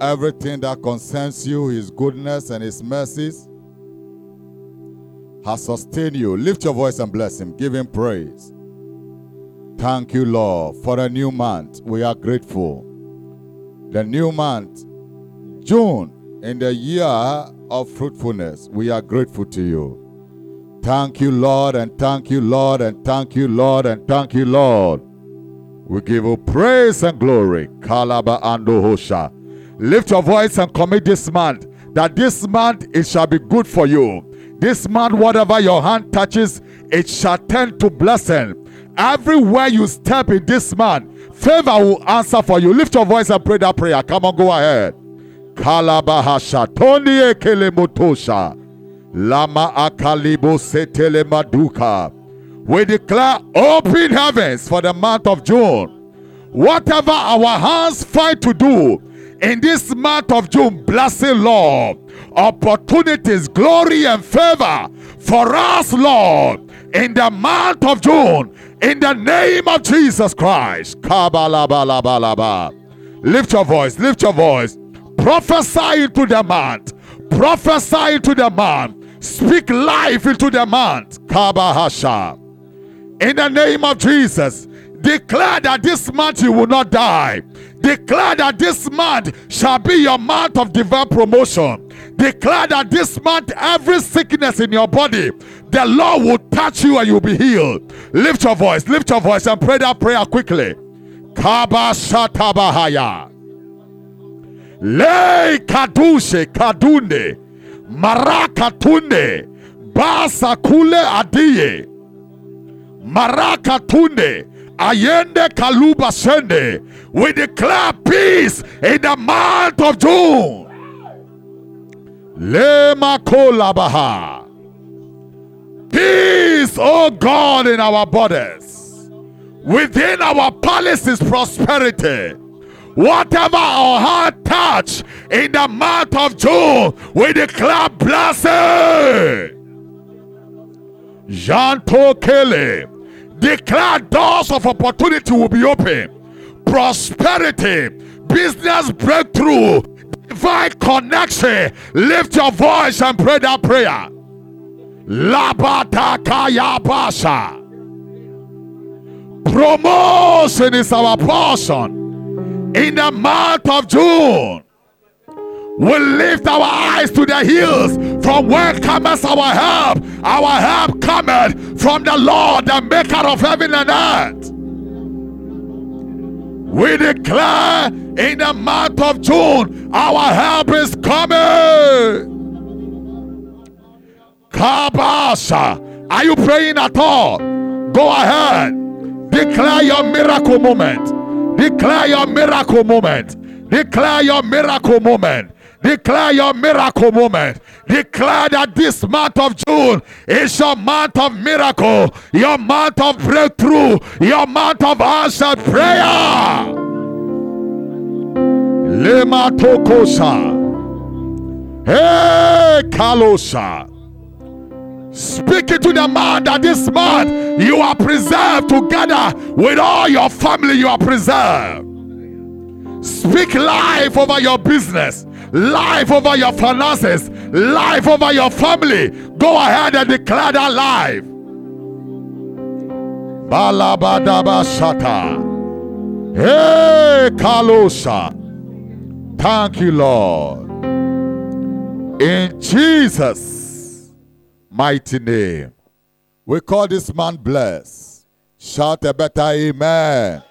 everything that concerns you, His goodness and His mercies has sustained you. Lift your voice and bless Him. Give Him praise. Thank you, Lord, for a new month. We are grateful. The new month, June, in the year of fruitfulness, we are grateful to you. Thank you, Lord, and thank you, Lord, and thank you, Lord, and thank you, Lord. We give you praise and glory. Kalaba and Hosha. Lift your voice and commit this month that this month it shall be good for you. This month, whatever your hand touches, it shall turn to blessing. Everywhere you step in this month, favor will answer for you. Lift your voice and pray that prayer. Come on, go ahead. Kalabahasha Tony Ekele Motosha Lama Akalibo Setele Maduka. We declare open heavens for the month of June. Whatever our hands find to do in this month of June, blessing, Lord, opportunities, glory, and favor for us, Lord, in the month of June, in the name of Jesus Christ. Lift your voice, lift your voice. Prophesy into the month. Prophesy into the month. Speak life into the month. Kabahasha. In the name of Jesus, declare that this month you will not die. Declare that this month shall be your month of divine promotion. Declare that this month every sickness in your body, the Lord will touch you and you'll be healed. Lift your voice, lift your voice and pray that prayer quickly. Kaba Shatabahaya. Le kadushe kadunde marakatunde basakule adiye marakatunde ayende kaluba sende. We declare peace in the month of june. Le makolabaha peace oh god in our borders. Within our palaces prosperity. Whatever our heart touch in the month of June, we declare blessing. Jean Tokele declare doors of opportunity will be open, prosperity, business breakthrough, divine connection. Lift your voice and pray that prayer. Labata Kaya Basha. Promotion is our portion in the month of June. We lift our eyes to the hills from where cometh our help. Our help cometh from the Lord, the maker of heaven and earth. We declare in the month of June, our help is coming. Kabasha. Are you praying at all? Go ahead. Declare your miracle moment. Declare your miracle moment. Declare your miracle moment. Declare your miracle moment. Declare that this month of June is your month of miracle, your month of breakthrough, your month of answered prayer. Lema Tokosha. Hey, Kalosha. Speaking to the man that this month you are preserved together with all your family, you are preserved. Speak life over your business, life over your finances, life over your family. Go ahead and declare that life. Balabadaba Shata. Hey, Kalosha. Thank you, Lord. In Jesus' mighty name. We call this man blessed. Shout a better amen.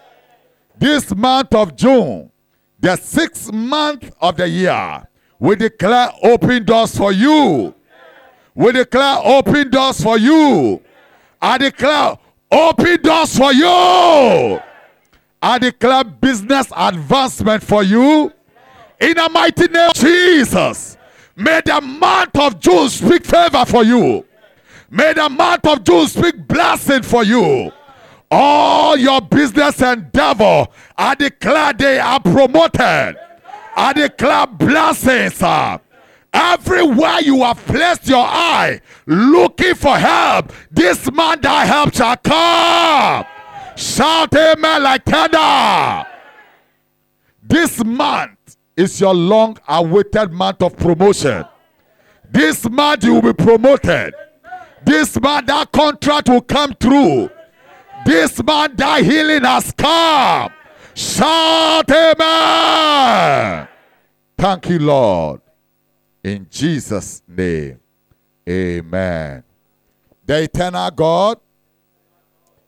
This month of June, the sixth month of the year, we declare open doors for you. We declare open doors for you. I declare open doors for you. I declare business advancement for you. In the mighty name of Jesus, may the month of June speak favor for you. May the month of June speak blessing for you. All your business endeavor, I declare they are promoted. I declare blessings. Everywhere you have placed your eye looking for help, this man that help shall come. Shout amen like thunder. This month is your long awaited month of promotion. This month you will be promoted. This month that contract will come through. This man, that healing has come. Shout amen. Thank you, Lord. In Jesus' name, amen. The eternal God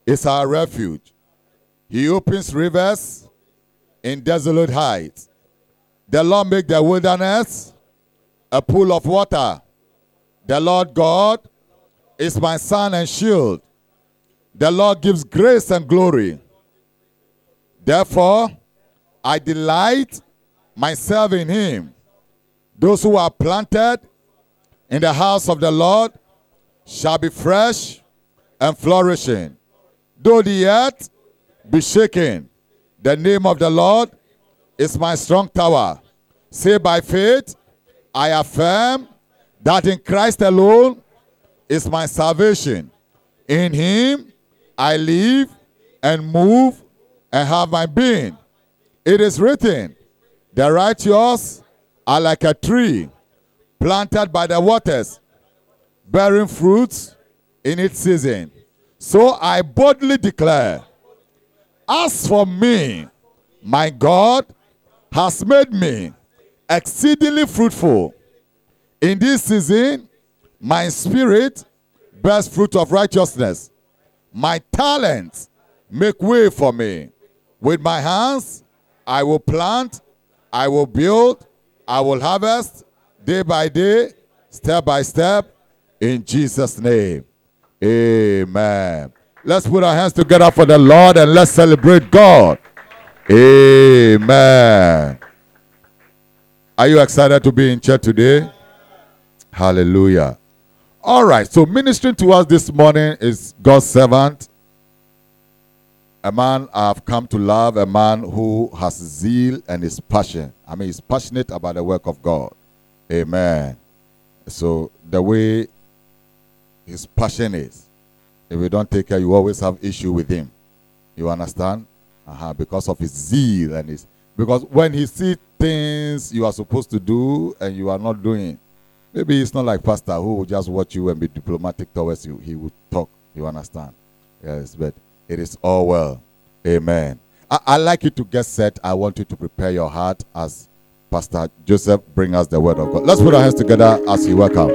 is our refuge. He opens rivers in desolate heights. The Lord make the wilderness a pool of water. The Lord God is my sun and shield. The Lord gives grace and glory. Therefore, I delight myself in him. Those who are planted in the house of the Lord shall be fresh and flourishing. Though the earth be shaken, the name of the Lord is my strong tower. Say by faith, I affirm that in Christ alone is my salvation. In him I live and move and have my being. It is written, the righteous are like a tree planted by the waters, bearing fruits in its season. So I boldly declare, as for me, my God has made me exceedingly fruitful. In this season, my spirit bears fruit of righteousness. My talents make way for me. With my hands, I will plant, I will build, I will harvest day by day, step by step, in Jesus' name. Amen. Let's put our hands together for the Lord and let's celebrate God. Amen. Are you excited to be in church today? Hallelujah. All right, so ministering to us this morning is God's servant, a man I've come to love, a man who has zeal and is passion. I mean, he's passionate about the work of God. Amen. So the way his passion is, if you don't take care, you always have issue with him. You understand? Uh-huh, because of his zeal and his because when he see things you are supposed to do and you are not doing, maybe it's not like pastor who will just watch you and be diplomatic towards you. He will talk. You understand? Yes, but it is all well. Amen. I, I like you to get set. I want you to prepare your heart as Pastor Joseph bring us the word of God. Let's put our hands together as he welcome.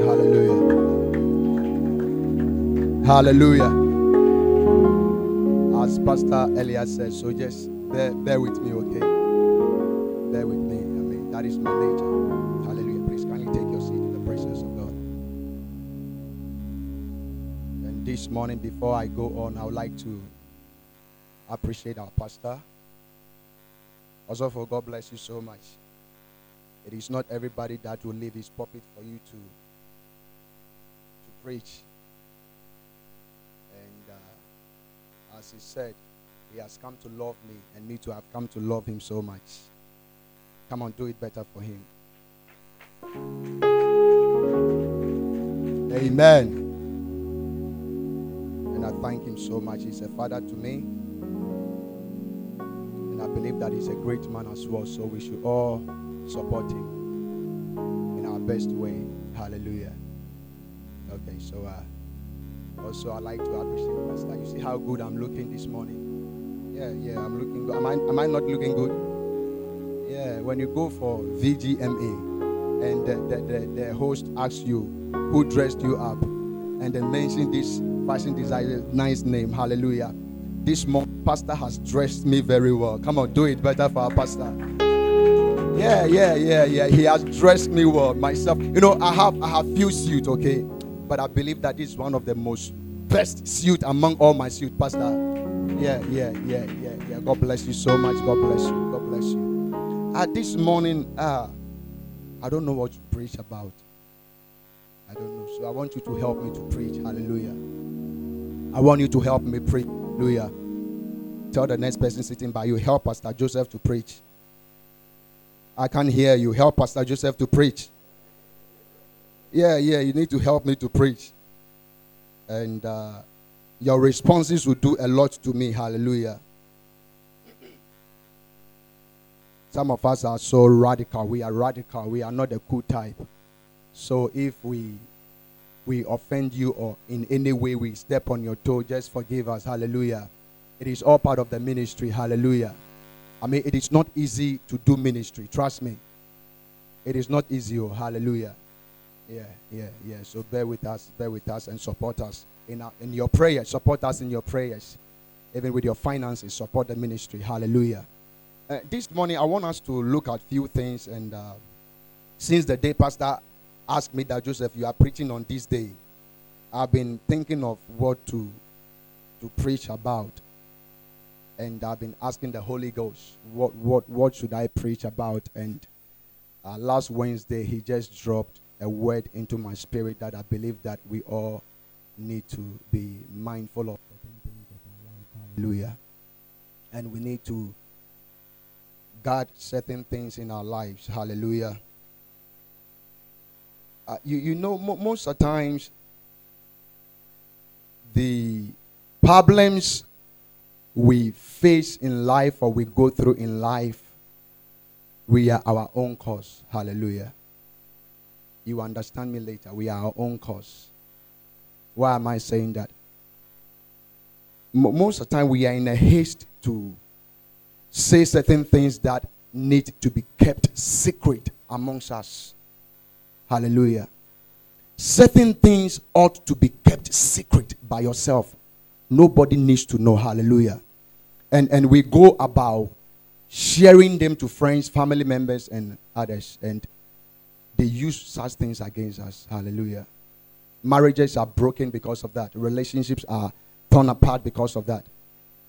Hallelujah. Hallelujah. As Pastor Elias said, so just bear, bear with me, okay? Bear with me. I mean, that is my nature. Hallelujah. Please kindly take your seat in the presence of God. And this morning, before I go on, I would like to appreciate our pastor. Also, for God bless you so much. It is not everybody that will leave his pulpit for you to to preach. And uh, as he said, he has come to love me and me to have come to love him so much. Come on, do it better for him. Amen. And I thank him so much. He's a father to me. And I believe that he's a great man as well. So we should all support him in our best way. Hallelujah. Okay, so uh, also I'd like to appreciate Pastor. You see how good I'm looking this morning. Yeah, yeah, I'm looking good. Am I, am I not looking good? Yeah, when you go for VGMA and the, the, the, the host asks you who dressed you up and then mention this fashion designer nice name, hallelujah. This month, pastor has dressed me very well. Come on, do it better for our pastor. Yeah, yeah, yeah, yeah. He has dressed me well. Myself, you know, I have I have few suits, okay, but I believe that this is one of the most best suit among all my suit, Pastor. Yeah, yeah, yeah, yeah, yeah. God bless you so much. God bless you. God bless you. Uh, this morning, uh, I don't know what to preach about. I don't know. So I want you to help me to preach. Hallelujah. I want you to help me preach. Hallelujah. Tell the next person sitting by you, help Pastor Joseph to preach. I can't hear you. Help Pastor Joseph to preach. Yeah, yeah, you need to help me to preach. And uh, Your responses will do a lot to me. Hallelujah. Some of us are so radical. We are radical. We are not the cool type. So if we we offend you or in any way we step on your toe, just forgive us. Hallelujah. It is all part of the ministry. Hallelujah. I mean, it is not easy to do ministry. Trust me. It is not easy. Oh, hallelujah. Yeah, yeah, yeah. So bear with us, bear with us, and support us in, our, in your prayers. Support us in your prayers. Even with your finances, support the ministry. Hallelujah. Uh, this morning, I want us to look at few things. And uh, since the day Pastor asked me that, Joseph, you are preaching on this day, I've been thinking of what to, to preach about. And I've been asking the Holy Ghost, what, what, what should I preach about? And uh, last Wednesday, he just dropped a word into my spirit that I believe that we all need to be mindful of. Hallelujah. And we need to guard certain things in our lives. Hallelujah. Uh, you, you know, mo- most of the times, the problems we face in life or we go through in life, we are our own cause. Hallelujah. You understand me later. We are our own cause. Why am I saying that? M- most of the time, we are in a haste to say certain things that need to be kept secret amongst us. Hallelujah. Certain things ought to be kept secret by yourself. Nobody needs to know. Hallelujah. And and we go about sharing them to friends, family members, and others, and they use such things against us. Hallelujah. Marriages are broken because of that. Relationships are torn apart because of that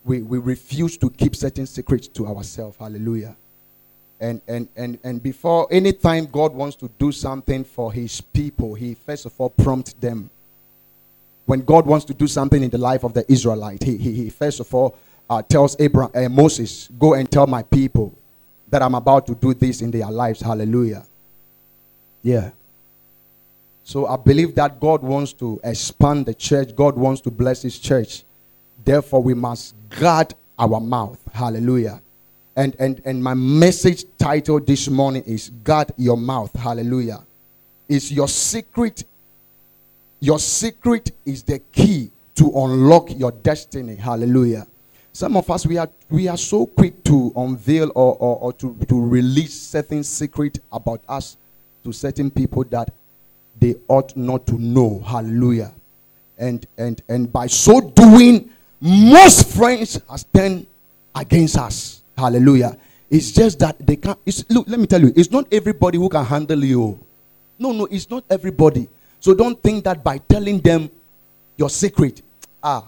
we, we refuse to keep certain secrets to ourselves. Hallelujah. And, and, and, and before any time God wants to do something for his people, he first of all prompts them. When God wants to do something in the life of the Israelite, he, he, he first of all uh, tells Abraham, uh, Moses, go and tell my people that I'm about to do this in their lives. Hallelujah. Yeah. So I believe that God wants to expand the church. God wants to bless his church. Therefore, we must guard our mouth. Hallelujah. And, and, and my message title this morning is Guard Your Mouth. Hallelujah. Is your secret, your secret is the key to unlock your destiny. Hallelujah. Some of us, we are, we are so quick to unveil or, or, or to, to release certain secret about us to certain people that they ought not to know. Hallelujah. And, and, and by so doing, most friends are stand against us. Hallelujah. It's just that they can't. look, let me tell you, it's not everybody who can handle you. No, no, it's not everybody. So don't think that by telling them your secret, ah,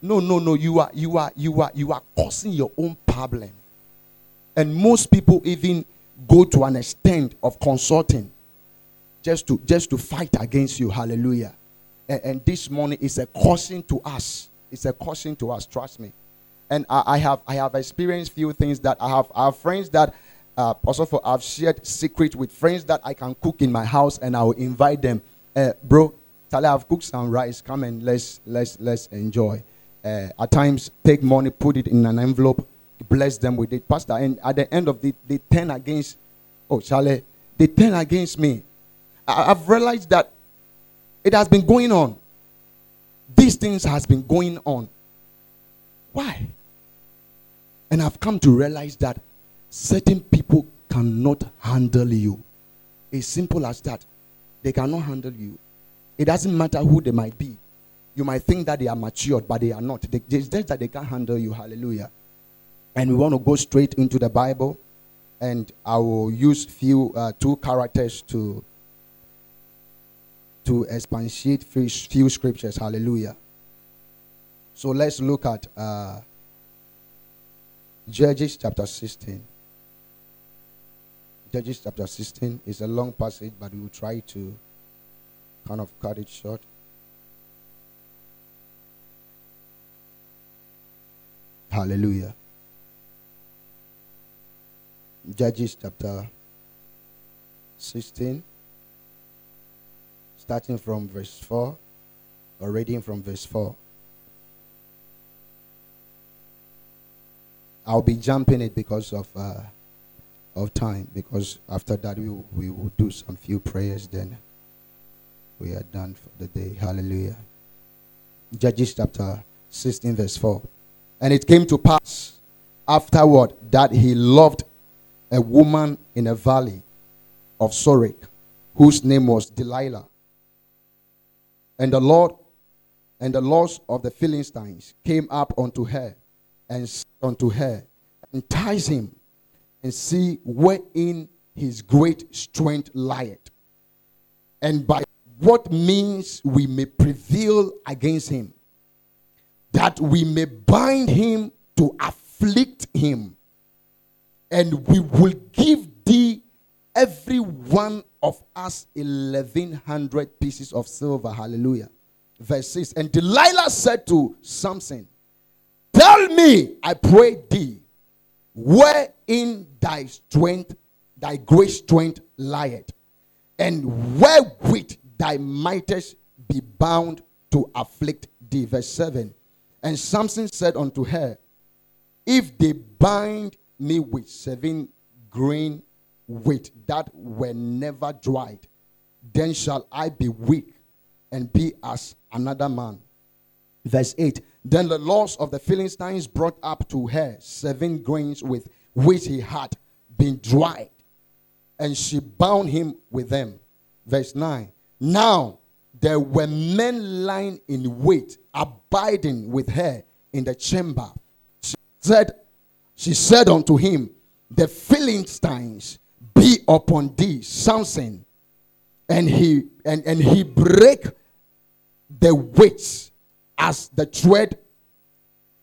no, no, no, you are, you are, you are, you are causing your own problem. And most people even go to an extent of consulting just to just to fight against you. Hallelujah. And, and this morning is a caution to us it's a caution to us, trust me. And I, I have I have experienced few things that I have I have friends that uh, also for I've shared secret with friends that I can cook in my house and I will invite them. Uh, bro, Tali, I've cooked some rice. Come and let's let's let's enjoy. Uh, at times, take money, put it in an envelope, bless them with it, pastor. And at the end of the, they turn against. Oh, Charlie, they turn against me. I, I've realized that it has been going on these things has been going on. Why? And I've come to realize that certain people cannot handle you. As simple as that. They cannot handle you. It doesn't matter who they might be. You might think that they are matured, but they are not. They, it's just that they can't handle you. Hallelujah. And we want to go straight into the Bible, and I will use few uh, two characters to to expatiate few, few scriptures. Hallelujah. So let's look at uh, Judges chapter 16. Judges chapter 16 is a long passage, but we will try to kind of cut it short. Hallelujah. Judges chapter 16, starting from verse 4, or reading from verse 4. I'll be jumping it because of uh, of time. Because after that, we we will do some few prayers. Then we are done for the day. Hallelujah. Judges chapter 16, verse 4. And it came to pass afterward that he loved a woman in a valley of Sorek, whose name was Delilah. And the Lord and the lords of the Philistines came up unto her and said unto her, Entice him and see wherein his great strength lieth, and by what means we may prevail against him, that we may bind him to afflict him, and we will give thee every one of us eleven hundred pieces of silver. Hallelujah. Verse 6. And Delilah said to Samson, Tell me, I pray thee, wherein thy strength, thy great strength lieth, and wherewith thy mightest be bound to afflict thee. Verse 7. And Samson said unto her, If they bind me with seven grain weight that were never dried, then shall I be weak and be as another man. Verse 8 Then the lords of the Philistines brought up to her seven grains with which he had been dried, and she bound him with them. Verse 9 Now there were men lying in wait, abiding with her in the chamber. She said, She said unto him, The Philistines be upon thee, Samson. And he and, and he break the weights as the thread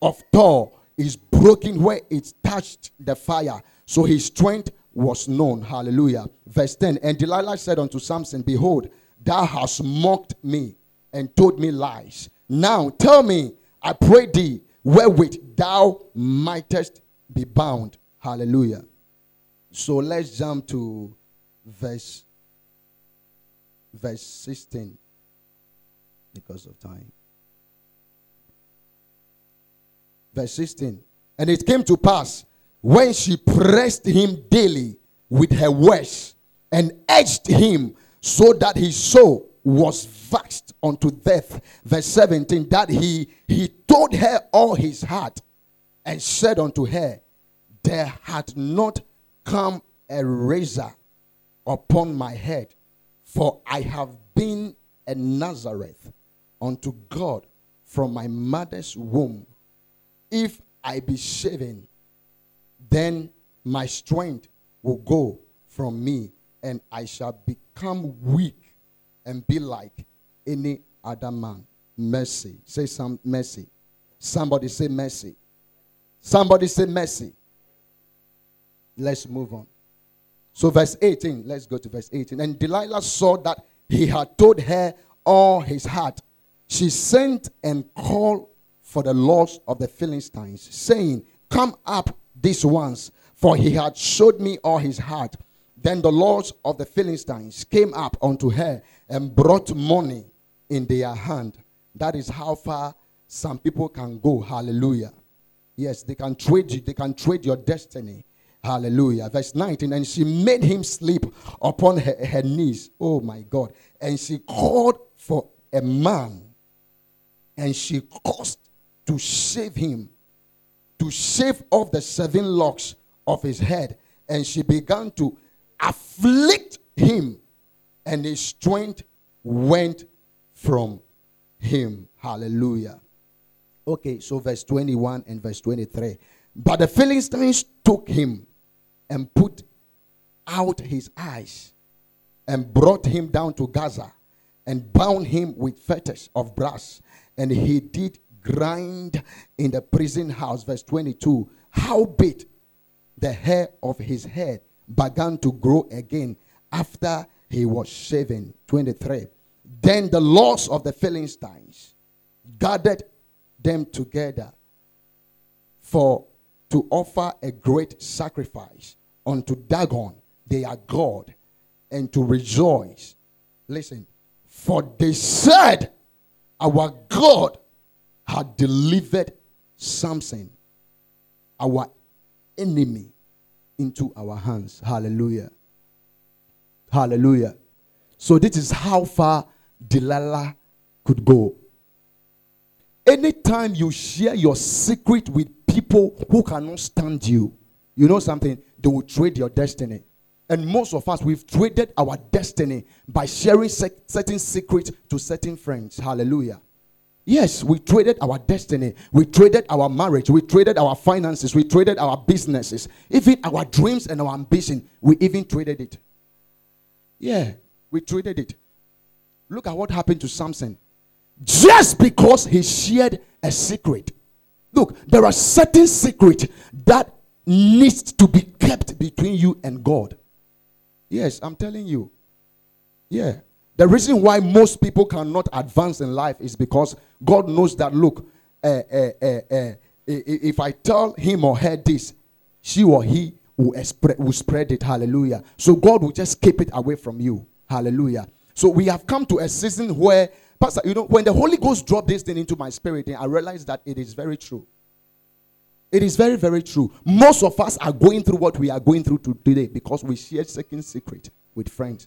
of Thor is broken where it touched the fire. So his strength was known. Hallelujah. Verse 10 And Delilah said unto Samson, Behold, thou hast mocked me and told me lies. Now tell me, I pray thee, wherewith thou mightest be bound. Hallelujah. So let's jump to verse verse 16 because of time. Verse 16. And it came to pass when she pressed him daily with her words and edged him so that his soul was vexed unto death. Verse 17. That he he told her all his heart and said unto her, There hath not come a razor upon my head, for I have been a Nazarite unto God from my mother's womb. If I be shaven, then my strength will go from me, and I shall become weak and be like any other man. Mercy. Say some mercy. Somebody say mercy. Somebody say mercy. Let's move on. So, verse 18, let's go to verse 18. And Delilah saw that he had told her all his heart. She sent and called for the lords of the Philistines, saying, Come up this once, for he had showed me all his heart. Then the lords of the Philistines came up unto her and brought money in their hand. That is how far some people can go. Hallelujah. Yes, they can trade you, they can trade your destiny. Hallelujah. Verse 19. And she made him sleep upon her, her knees. Oh my God. And she called for a man. And she caused to shave him, to shave off the seven locks of his head. And she began to afflict him. And his strength went from him. Hallelujah. Okay, so verse 21 and verse 23. But the Philistines took him and put out his eyes and brought him down to Gaza and bound him with fetters of brass. And he did grind in the prison house. Verse 22 Howbeit the hair of his head began to grow again after he was shaven. 23 Then the lords of the Philistines gathered them together for to offer a great sacrifice unto Dagon, their God, and to rejoice. Listen, for they said, Our God had delivered Samson, our enemy into our hands. Hallelujah. Hallelujah. So, this is how far Delilah could go. Anytime you share your secret with people who cannot stand you, you know something, they will trade your destiny. And most of us, we've traded our destiny by sharing certain secrets to certain friends. Hallelujah. Yes, we traded our destiny. We traded our marriage. We traded our finances. We traded our businesses. Even our dreams and our ambition. We even traded it. Yeah, we traded it. Look at what happened to Samson. Just because he shared a secret. Look, there are certain secrets that needs to be kept between you and God. Yes, I'm telling you. Yeah. The reason why most people cannot advance in life is because God knows that, look, uh, uh, uh, if I tell him or her this, she or he will, spread, will spread it. Hallelujah. So God will just keep it away from you. Hallelujah. So we have come to a season where, Pastor, you know, when the Holy Ghost dropped this thing into my spirit, I realized that it is very true. It is very, very true. Most of us are going through what we are going through today because we share second secret with friends.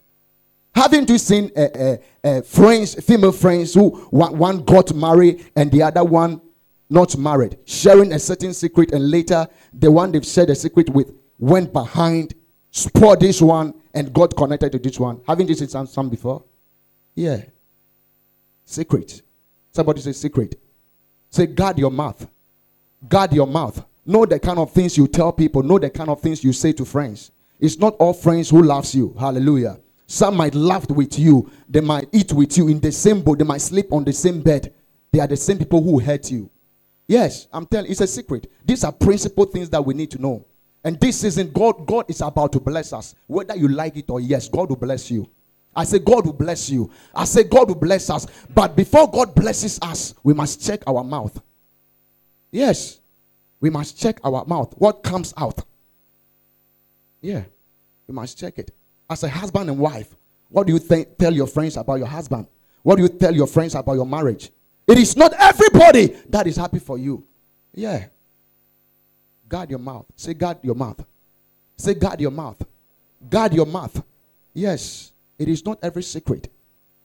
Haven't you seen uh, uh, uh, friends, female friends who one, one got married and the other one not married, sharing a certain secret, and later the one they've shared a secret with went behind, spoiled this one, and got connected to this one. Haven't you seen some, some before? Yeah. Secret. Somebody say secret. Say guard your mouth. Guard your mouth. Know the kind of things you tell people. Know the kind of things you say to friends. It's not all friends who loves you. Hallelujah. Some might laugh with you. They might eat with you in the same boat. They might sleep on the same bed. They are the same people who hurt you. Yes, I'm telling it's a secret. These are principal things that we need to know. And this season, God, God is about to bless us. Whether you like it or yes, God will bless you. I say God will bless you. I say God will bless us. But before God blesses us, we must check our mouth. Yes. We must check our mouth. What comes out? Yeah. We must check it. As a husband and wife, what do you th- tell your friends about your husband? What do you tell your friends about your marriage? It is not everybody that is happy for you. Yeah. Guard your mouth. Say, guard your mouth. Say, guard your mouth. Guard your mouth. Yes. It is not every secret.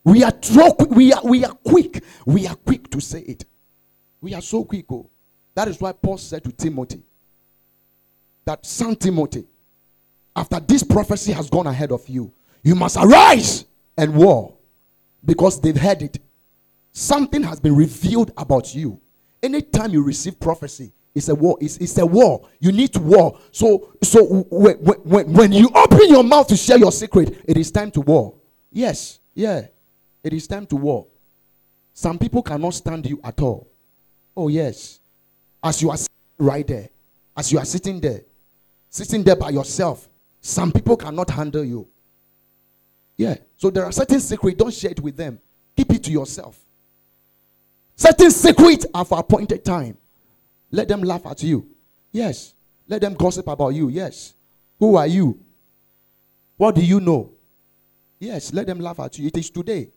We are, we are, we are quick. We are quick to say it. We are so quick. Oh. That is why Paul said to Timothy that son Timothy, after this prophecy has gone ahead of you, you must arise and war because they've heard it. Something has been revealed about you. Anytime you receive prophecy, it's a war. It's, it's a war. You need to war. So, so when, when, when you open your mouth to share your secret, it is time to war. Yes, yeah, it is time to war. Some people cannot stand you at all. Oh, yes. As you are right there, as you are sitting there, sitting there by yourself, some people cannot handle you. Yeah. So there are certain secrets, don't share it with them. Keep it to yourself. Certain secrets are for appointed time. Let them laugh at you. Yes. Let them gossip about you. Yes. Who are you? What do you know? Yes, let them laugh at you. It is today.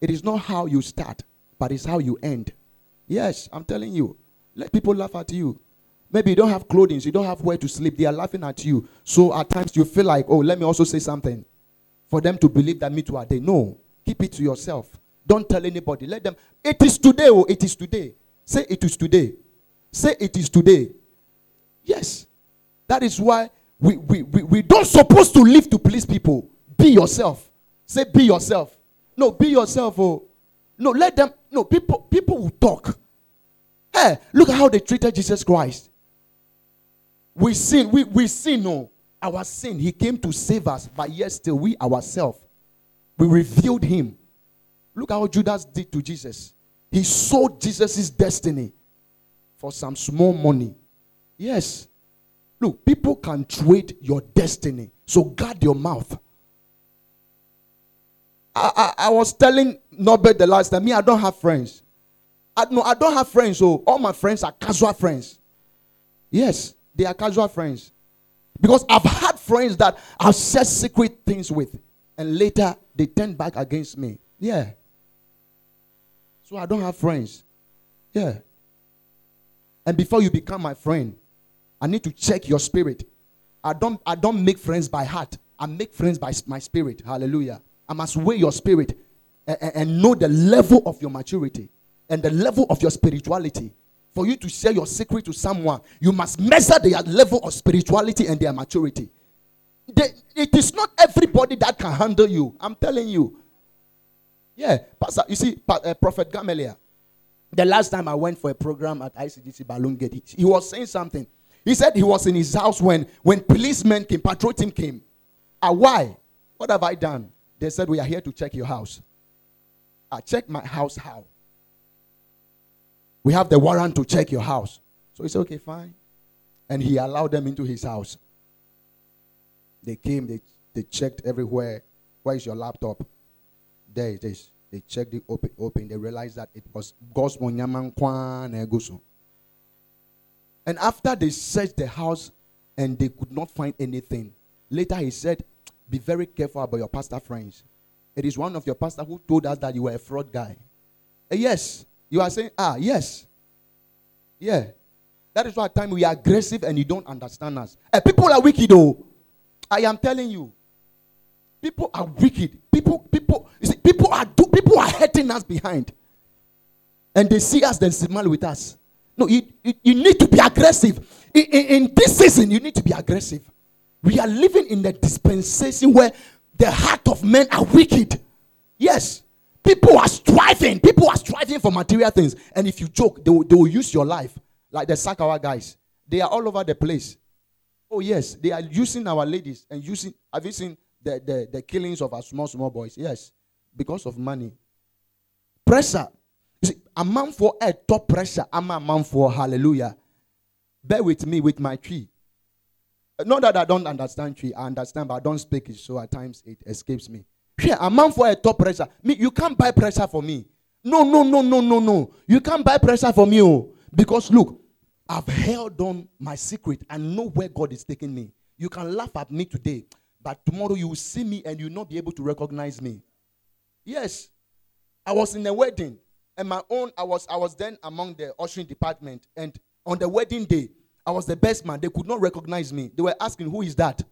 It is not how you start, but it's how you end. Yes, I'm telling you. Let people laugh at you. Maybe you don't have clothing, you don't have where to sleep. They are laughing at you. So at times you feel like, oh, let me also say something for them to believe that me too are they. No, keep it to yourself. Don't tell anybody. Let them. It is today. Oh, it is today. Say it is today. Say it is today. Yes. That is why we, we, we, we don't supposed to live to please people. Be yourself. Say be yourself. No, be yourself. Oh. No, let them. No, people people will talk. Hey, look at how they treated Jesus Christ. We sin, we, we sin, no. Our sin, he came to save us, but yet still we ourselves, we revealed him. Look how Judas did to Jesus. He sold Jesus' destiny for some small money. Yes. Look, people can trade your destiny. So guard your mouth. I, I, I was telling Norbert the last time, me, I don't have friends. I, no, I don't have friends, so all my friends are casual friends. Yes, they are casual friends. Because I've had friends that I've said secret things with, and later they turn back against me. Yeah. So I don't have friends. Yeah. And before you become my friend, I need to check your spirit. I don't I don't make friends by heart. I make friends by my spirit. Hallelujah. I must weigh your spirit and, and know the level of your maturity and the level of your spirituality. For you to share your secret to someone, you must measure their level of spirituality and their maturity. They, it is not everybody that can handle you. I'm telling you. Yeah, Pastor, you see, uh, Prophet Gamaliel, the last time I went for a program at ICGC Balloon Gate, he was saying something. He said he was in his house when, when policemen came, patrol team came. Ah, why? What have I done? They said, We are here to check your house. I check my house how? We have the warrant to check your house. So he said, Okay, fine. And he allowed them into his house. They came, they, they checked everywhere. Where is your laptop? There it is. They checked it open, open. They realized that it was Gospel Nyaman Kwan. And after they searched the house and they could not find anything, later he said, Be very careful about your pastor friends. It is one of your pastor who told us that you were a fraud guy. Uh, yes. You are saying, Ah, yes. Yeah. That is why at times we are aggressive and you don't understand us. Uh, people are wicked, though. I am telling you. People are wicked. People, people, you see, people are do, people are hurting us behind. And they see us, then smile with us. No, you, you, you need to be aggressive. In, in, in, this season, you need to be aggressive. We are living in the dispensation where the heart of men are wicked. Yes. People are striving. People are striving for material things. And if you joke, they will, they will use your life. Like the Sakawa guys. They are all over the place. Oh, yes. They are using our ladies and using. Have you seen the, the, the killings of our small, small boys? Yes. Because of money. Pressure. You see, a man for a top pressure, I'm a man for hallelujah. Bear with me with my Twi. Not that I don't understand Twi, I understand, but I don't speak it, so at times it escapes me. Yeah, a man for a top pressure. Me, you can't buy pressure for me. No, no, no, no, no, no. You can't buy pressure for me, oh. Because look, I've held on my secret and know where God is taking me. You can laugh at me today, but tomorrow you will see me and you will not be able to recognize me. Yes. I was in a wedding and my own i was i was then among the ushering department and on the wedding day i was the best man. They could not recognize me. They were asking who is that?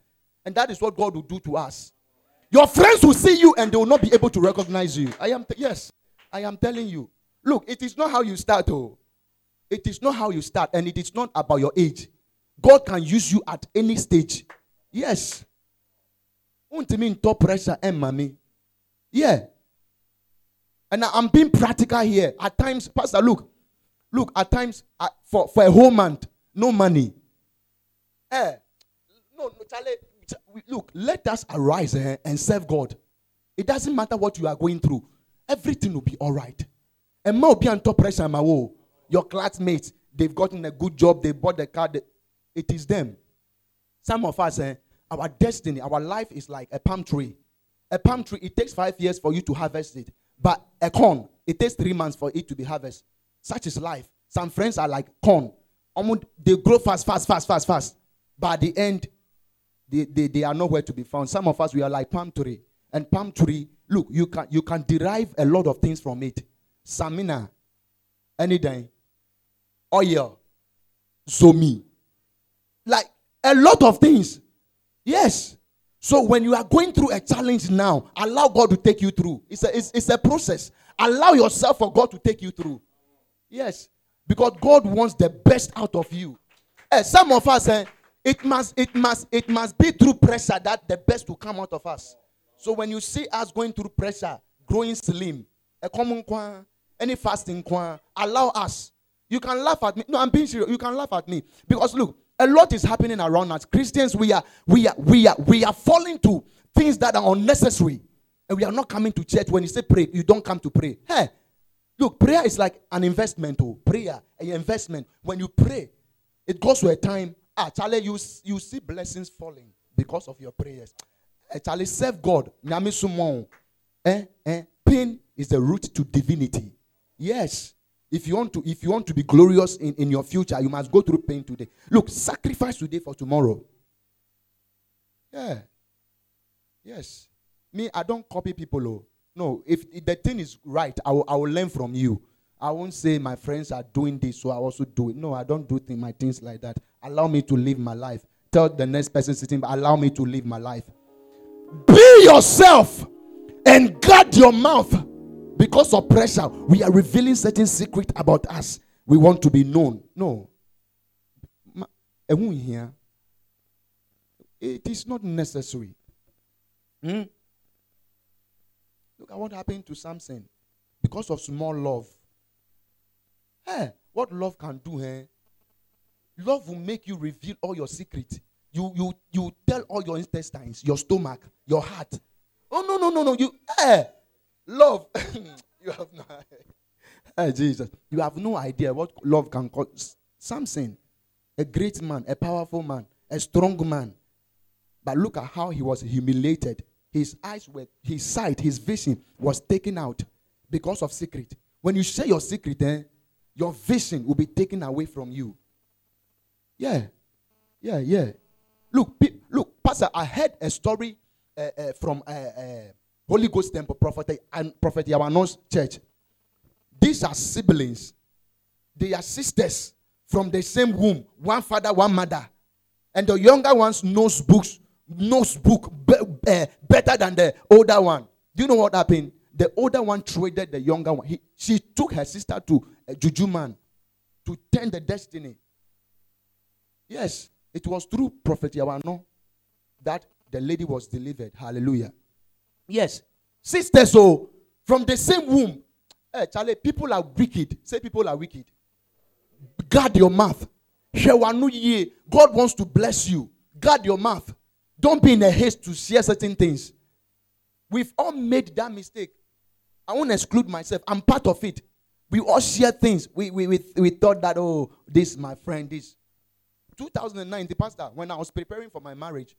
And that is what god will do to us. Your friends will see you and they will not be able to recognize you. I am t- yes i am telling you. Look it is not how you start oh. It is not how you start and it is not about your age. God can use you at any stage. Yes mean top pressure and mommy yeah and I'm being practical here. At times, Pastor, look, look, at times, for, for a whole month, no money. Eh, no, no, look, let us arise eh, and serve God. It doesn't matter what you are going through, everything will be all right. And more be top pressure, my wall. Your classmates, they've gotten a good job, they bought the car. They, it is them. Some of us, eh, our destiny, our life is like a palm tree. A palm tree, it takes five years for you to harvest it. But a corn, it takes three months for it to be harvested. Such is life. Some friends are like corn. They grow fast, fast, fast, fast, fast. But at the end, they, they, they are nowhere to be found. Some of us, we are like palm tree. And palm tree, look, you can, you can derive a lot of things from it. Samina, anything, oil, zomi. Like a lot of things. Yes. So when you are going through a challenge now, allow God to take you through. It's a, it's, it's a process. Allow yourself for God to take you through. Yes. Because God wants the best out of you. Eh, some of us, eh, it must, it must, it must be through pressure that the best will come out of us. So when you see us going through pressure, growing slim, a common quan, any fasting quan, allow us. You can laugh at me. No, I'm being serious. You can laugh at me. Because look, a lot is happening around us. Christians, we are we are we are we are falling to things that are unnecessary. And we are not coming to church. When you say pray, you don't come to pray. Hey, look, prayer is like an investment. Oh, prayer, an investment. When you pray, it goes to a time. Ah, Charlie, you, you see blessings falling because of your prayers. Hey, Charlie, serve God. Eh, eh. Pain is the root to divinity. Yes. If you want to, if you want to be glorious in, in your future, you must go through pain today. Look, sacrifice today for tomorrow. Yeah. Yes. Me, I don't copy people. Oh. No, if, if the thing is right, I will, I will learn from you. I won't say my friends are doing this, so I also do it. No, I don't do thing, my things like that. Allow me to live my life. Tell the next person sitting, allow me to live my life. Be yourself and guard your mouth. Because of pressure, we are revealing certain secret about us. We want to be known. No. It is not necessary. Hmm? Look at what happened to Samson because of small love. Hey, what love can do, eh? Love will make you reveal all your secrets. You you you tell all your intestines, your stomach, your heart. Oh no no no no! You hey, love. you have no. Hey Jesus, you have no idea what love can cause. Samson, a great man, a powerful man, a strong man, but look at how he was humiliated. His eyes were, his sight, his vision was taken out because of secret. When you share your secret, eh, your vision will be taken away from you. Yeah, yeah, yeah. Look, pe- look, Pastor, I heard a story uh, uh, from uh, Holy Ghost Temple Prophet and Prophet Yawano's church. These are siblings. They are sisters from the same womb, one father, one mother. And the younger ones knows books, knows book be- eh, better than the older one. Do you know what happened? The older one traded the younger one. He, she took her sister to a juju man to turn the destiny. Yes, it was through Prophet Yawano that the lady was delivered. Hallelujah. Yes, sisters, so oh, from the same womb. Hey, eh, Charlie, people are wicked. Say people are wicked. Guard your mouth. God wants to bless you. Guard your mouth. Don't be in a haste to share certain things. We've all made that mistake. I won't exclude myself. I'm part of it. We all share things. We, we, we, we thought that, oh, this, my friend, this. 2009, the pastor, when I was preparing for my marriage,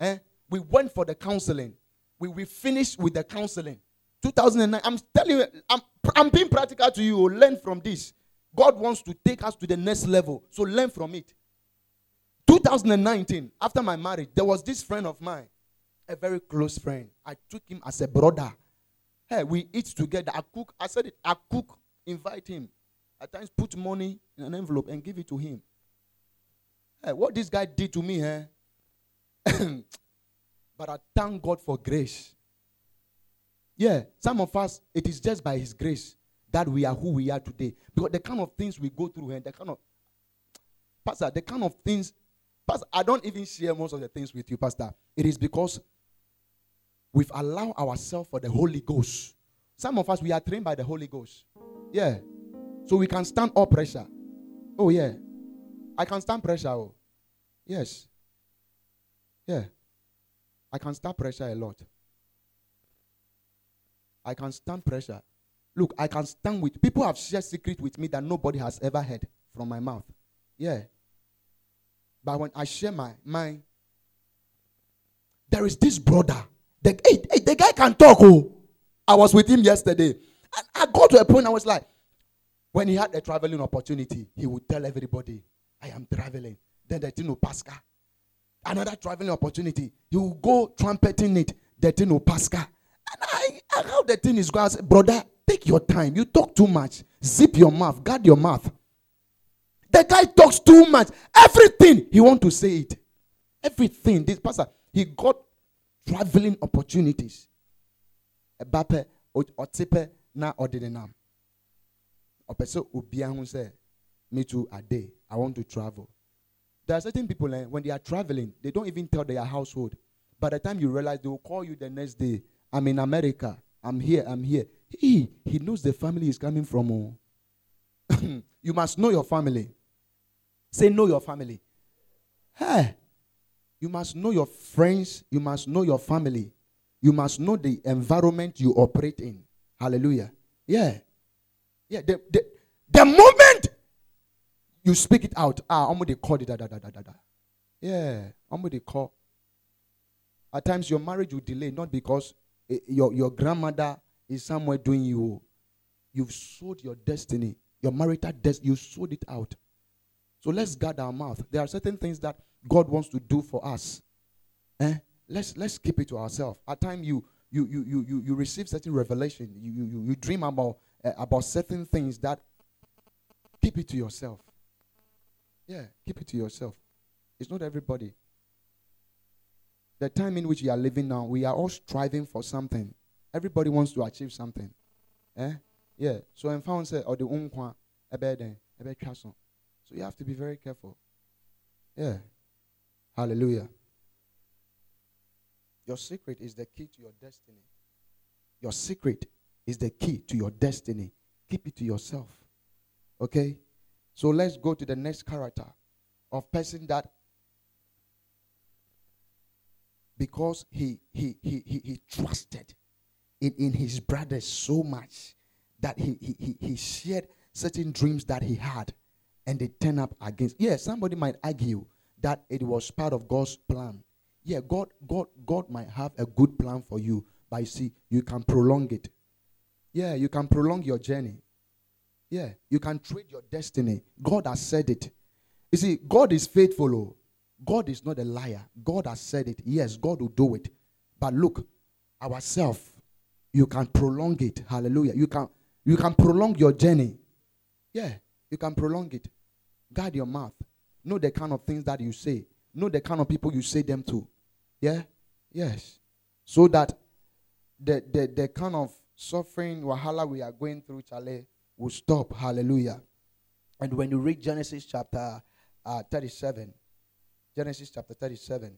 eh, we went for the counseling. We, we finished with the counseling. 2009, I'm telling you, I'm, I'm being practical to you. Oh, learn from this. God wants to take us to the next level. So learn from it. 2019, after my marriage, there was this friend of mine, a very close friend. I took him as a brother. Hey, we eat together. I cook. I said it. I cook. Invite him. At times, put money in an envelope and give it to him. Hey, what this guy did to me, eh? but I thank God for grace. Yeah, some of us, it is just by His grace that we are who we are today. Because the kind of things we go through and the kind of, Pastor, the kind of things, Pastor, I don't even share most of the things with you, Pastor. It is because we've allowed ourselves for the Holy Ghost. Some of us, we are trained by the Holy Ghost. Yeah. So we can stand all pressure. Oh, yeah. I can stand pressure. Oh. Yes. Yeah. I can stand pressure a lot. I can stand pressure. Look, I can stand with people have shared secret with me that nobody has ever heard from my mouth. Yeah. But when I share my mind, there is this brother. The, hey, hey, the guy can talk. Oh, I was with him yesterday. And I got to a point I was like, when he had a traveling opportunity, he would tell everybody, I am traveling. Then the thing will Pascal. Ah, Another traveling opportunity. He will go trumpeting it. The thing will Pascal. And I, how the thing is going, brother, Take your time. You talk too much. Zip your mouth. Guard your mouth. The guy talks too much. Everything he want to say it. Everything. This pastor, he got traveling opportunities. Ebape otipe na ordinam. Opeso ubia hu say, me too a day. I want to travel. There are certain people eh, when they are traveling, they don't even tell their household. By the time you realize, they will call you the next day. I'm in America. I'm here. I'm here. He, he knows the family is coming from. Oh. you must know your family. Say, know your family. Hey, you must know your friends. You must know your family. You must know the environment you operate in. Hallelujah. Yeah. Yeah. The, the, the moment you speak it out, ah, I'm going to call it da da da da da. Yeah. I'm going to call. At times, your marriage will delay not because eh, your, your grandmother is somewhere doing you. You've sold your destiny, your marital destiny, you sold it out. So let's guard our mouth. There are certain things that God wants to do for us. Eh? Let's let's keep it to ourselves. At times you you you you you, receive certain revelation. You, you you dream about uh, about certain things that keep it to yourself. Yeah, keep it to yourself. It's not everybody. The time in which we are living now, we are all striving for something. Everybody wants to achieve something. Eh? Yeah. So in found say or the unkwa ebeden ebe So you have to be very careful. Yeah. Hallelujah. Your secret is the key to your destiny. Your secret is the key to your destiny. Keep it to yourself. Okay? So let's go to the next character of person that because he he he he, he trusted in, in his brothers so much that he, he he shared certain dreams that he had and they turn up against. Yeah, somebody might argue that it was part of God's plan. Yeah, God, God, God might have a good plan for you, but you see, you can prolong it. Yeah, you can prolong your journey. Yeah, you can trade your destiny. God has said it. You see, God is faithful. Oh. God is not a liar. God has said it. Yes, God will do it. But look, ourselves, you can prolong it. Hallelujah. You can you can prolong your journey. Yeah, you can prolong it. Guard your mouth. Know the kind of things that you say. Know the kind of people you say them to. Yeah? Yes. So that the the, the kind of suffering, wahala we are going through, Charlie, will stop. Hallelujah. And when you read Genesis chapter uh, 37, Genesis chapter 37,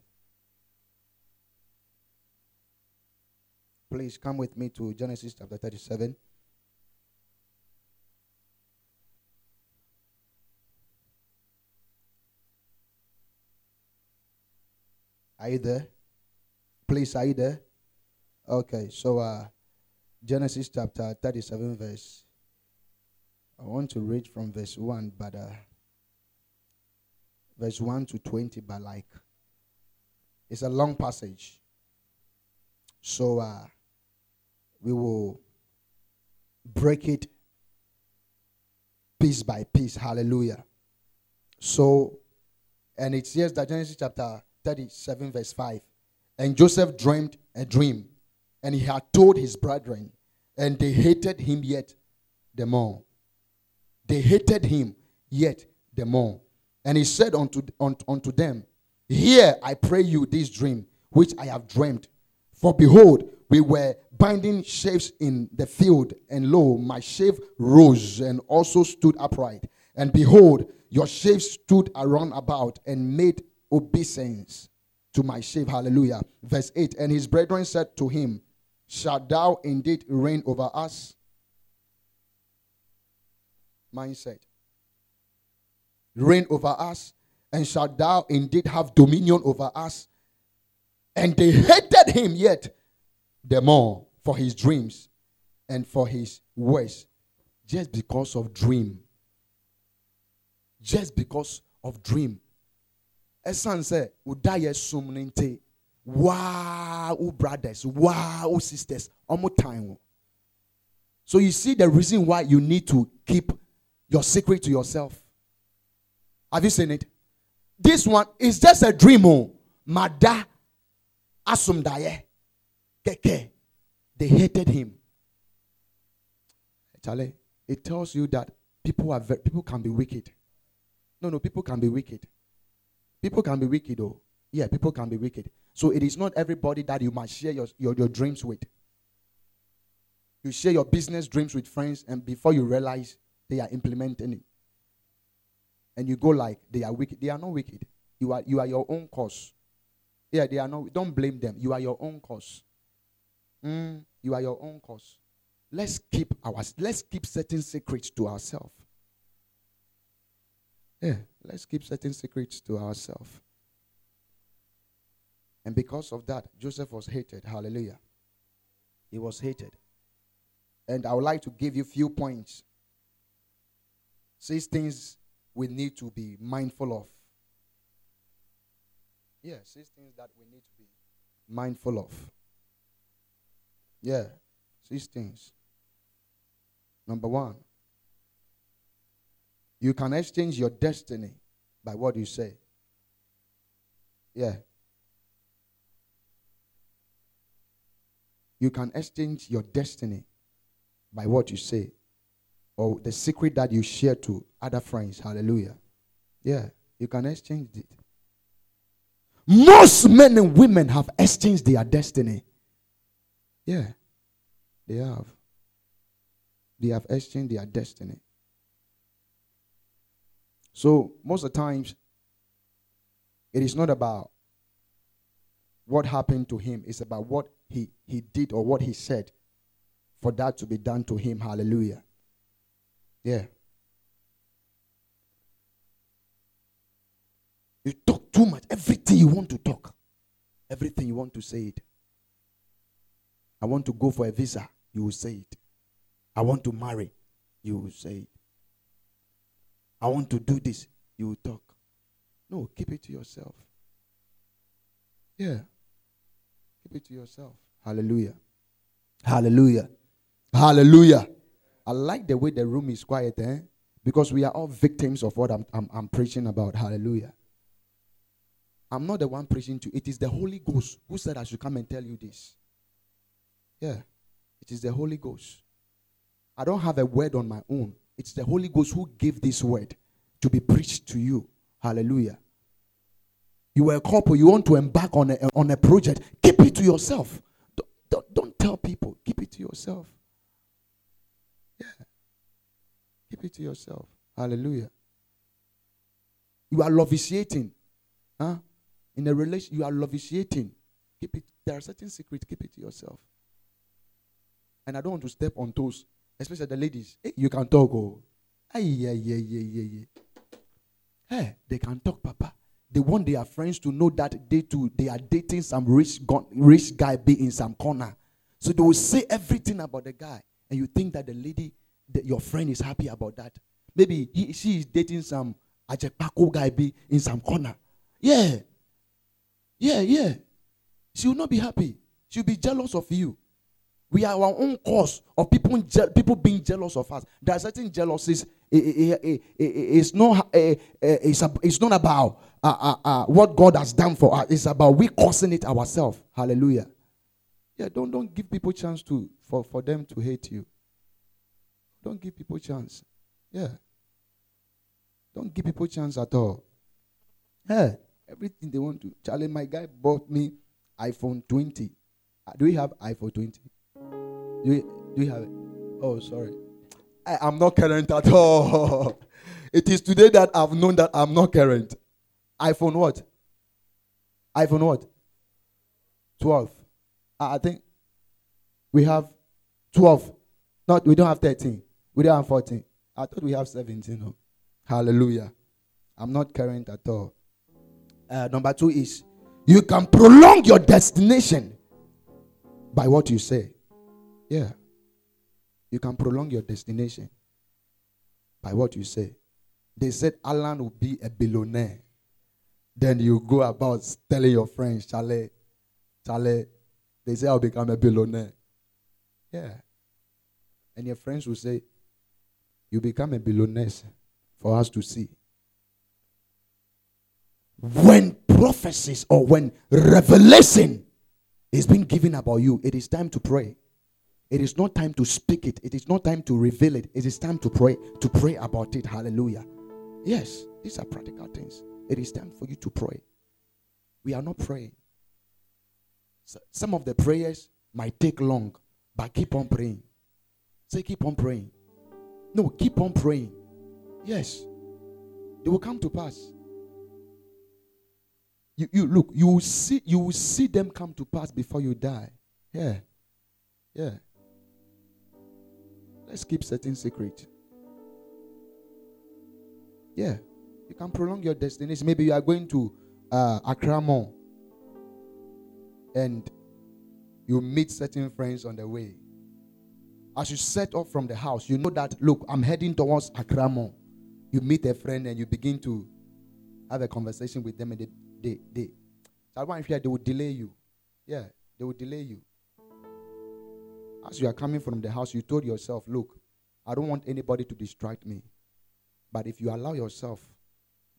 please come with me to Genesis chapter 37. Are you there? Please, are you there? Okay, so uh, Genesis chapter 37, verse. I want to read from verse 1, but uh, verse 1 to 20, but like it's a long passage. So uh, we will break it piece by piece. Hallelujah. So, and it says that Genesis chapter 37, verse 5. And Joseph dreamed a dream, and he had told his brethren, and they hated him yet the more. They hated him yet the more. And he said unto, unto, unto them, Hear, I pray you, this dream which I have dreamed. For behold, we were binding sheaves in the field, and lo, my sheaf rose and also stood upright. And behold, your sheaves stood around about and made obeisance to my sheep. Hallelujah. Verse 8 And his brethren said to him, Shall thou indeed reign over us? Mindset. Reign over us, and shall thou indeed have dominion over us? And they hated him yet the more for his dreams and for his words, just because of dream. Just because of dream ɛsan sɛ woda yɛ sum no nti waa wo oh brothers waa wo oh sisters ɔmo time so you see the reason why you need to keep your secret to yourself. Have you seen it? This one is just a dream o mada asomdaye keke. They hated him. Charlie, it tells you that people are very, people can be wicked. No no people can be wicked. People can be wicked, though. Yeah, people can be wicked. So it is not everybody that you must share your, your, your dreams with. You share your business dreams with friends, and before you realize they are implementing it. And you go like they are wicked. They are not wicked. You are you are your own cause. Yeah, they are not. Don't blame them. You are your own cause. Mm, you are your own cause. Let's keep our let's keep certain secrets to ourselves. Yeah, let's keep certain secrets to ourselves. And because of that, Joseph was hated. Hallelujah. He was hated. And I would like to give you a few points. Six things we need to be mindful of. Yeah, six things that we need to be mindful of. Yeah, six things. Number one, you can exchange your destiny by what you say. Yeah. You can exchange your destiny by what you say. Or the secret that you share to other friends. Hallelujah. Yeah, you can exchange it. Most men and women have exchanged their destiny. Yeah, they have. They have exchanged their destiny. So, most of the times, it is not about what happened to him, it's about what he, he did or what he said for that to be done to him. Hallelujah. Yeah. You talk too much. Everything you want to talk, everything you want to say it. I want to go for a visa, you will say it. I want to marry, you will say it. I want to do this, you will talk. No, keep it to yourself. Yeah. Keep it to yourself. Hallelujah. Hallelujah. Hallelujah. I like the way the room is quiet, eh? Because we are all victims of what I'm, I'm, I'm preaching about. Hallelujah. I'm not the one preaching to. You. It is the Holy Ghost who said I should come and tell you this. Yeah. It is the Holy Ghost. I don't have a word on my own. It's the Holy Ghost who gave this word to be preached to you. Hallelujah. You are a couple, you want to embark on a, on a project, keep it to yourself. Don't, don't, don't tell people, keep it to yourself. Yeah. Keep it to yourself. Hallelujah. You are loviciating. Huh? In a relation, you are loviciating. Keep it. There are certain secrets, keep it to yourself. And I don't want to step on toes, especially the ladies. Hey, you can talk, oh. Hey, yeah, yeah, yeah, yeah, yeah. Hey, they can talk, Papa. They want their friends to know that they too they are dating some rich, rich guy be in some corner. So they will say everything about the guy, and you think that the lady, your friend is happy about that. Maybe he, she is dating some Ajepako guy be in some corner. Yeah, yeah, yeah. She will not be happy. She'll be jealous of you. We are our own cause of people, people being jealous of us. There are certain jealousies. It, it, it, it's, not, eh, eh, it's, it's not about uh, uh, uh, what God has done for us. It's about we causing it ourselves. Hallelujah. Yeah, don't, don't give people chance to for, for them to hate you. Don't give people chance. Yeah. Don't give people chance at all. Yeah. Everything they want to. Charlie, my guy bought me iPhone 20. Uh, do we have iPhone 20? Do we, do we have it? Oh, sorry. I, I'm not current at all. it is today that I've known that I'm not current. iPhone what? iPhone what? 12. I think we have 12. Not we don't have 13. We don't have 14. I thought we have 17. No. Hallelujah. I'm not current at all. Uh, number two is you can prolong your destination by what you say. Yeah. You can prolong your destination by what you say. They said Alan will be a billionaire. Then you go about telling your friends, Charlie, Charlie, they say I'll become a billionaire. Yeah. And your friends will say, You become a billionaire for us to see. When prophecies or when revelation is being given about you, it is time to pray. It is not time to speak it. It is not time to reveal it. It is time to pray, to pray about it. Hallelujah. Yes, these are practical things. It is time for you to pray. We are not praying. So some of the prayers might take long, but keep on praying. Say, keep on praying. No, keep on praying. Yes, they will come to pass. You, you look, you will see, you will see them come to pass before you die. Yeah, yeah. Let's keep certain secret. Yeah. You can prolong your destinies. Maybe you are going to uh, Accra Mall and you meet certain friends on the way. As you set off from the house, you know that, look, I'm heading towards Mall. You meet a friend and you begin to have a conversation with them and they, they, they, I warn you that they will delay you. Yeah, they will delay you. As you are coming from the house, you told yourself, look, I don't want anybody to distract me. But if you allow yourself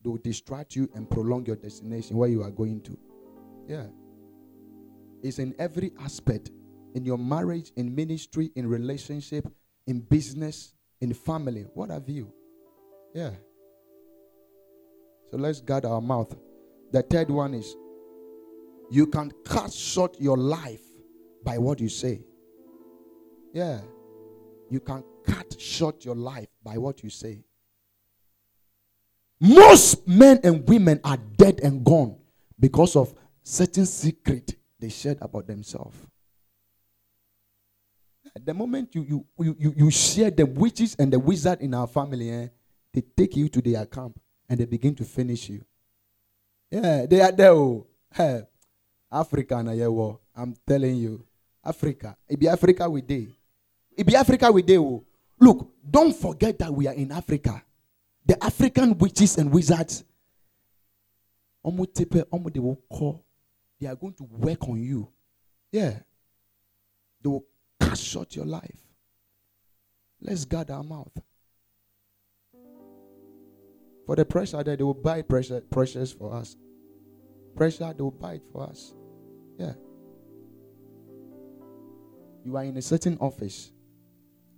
they will distract you and prolong your destination where you are going to. Yeah. It's in every aspect in your marriage, in ministry, in relationship, in business, in family. What have you? Yeah. So let's guard our mouth. The third one is you can cut short your life by what you say. Yeah. You can cut short your life by what you say. Most men and women are dead and gone because of certain secret they shared about themselves. At the moment you, you, you, you, share the witches and the wizard in our family, eh, they take you to their camp and they begin to finish you. Yeah, they are there. Oh. Hey, Africa, I'm telling you. Africa. It be Africa we day. It be Africa we day. Oh. Look, don't forget that we are in Africa. The African witches and wizards, they will call. They are going to work on you. Yeah. They will cut short your life. Let's guard our mouth. For the pressure that they will buy pressure, pressures for us. Pressure, they will buy it for us. Yeah. You are in a certain office,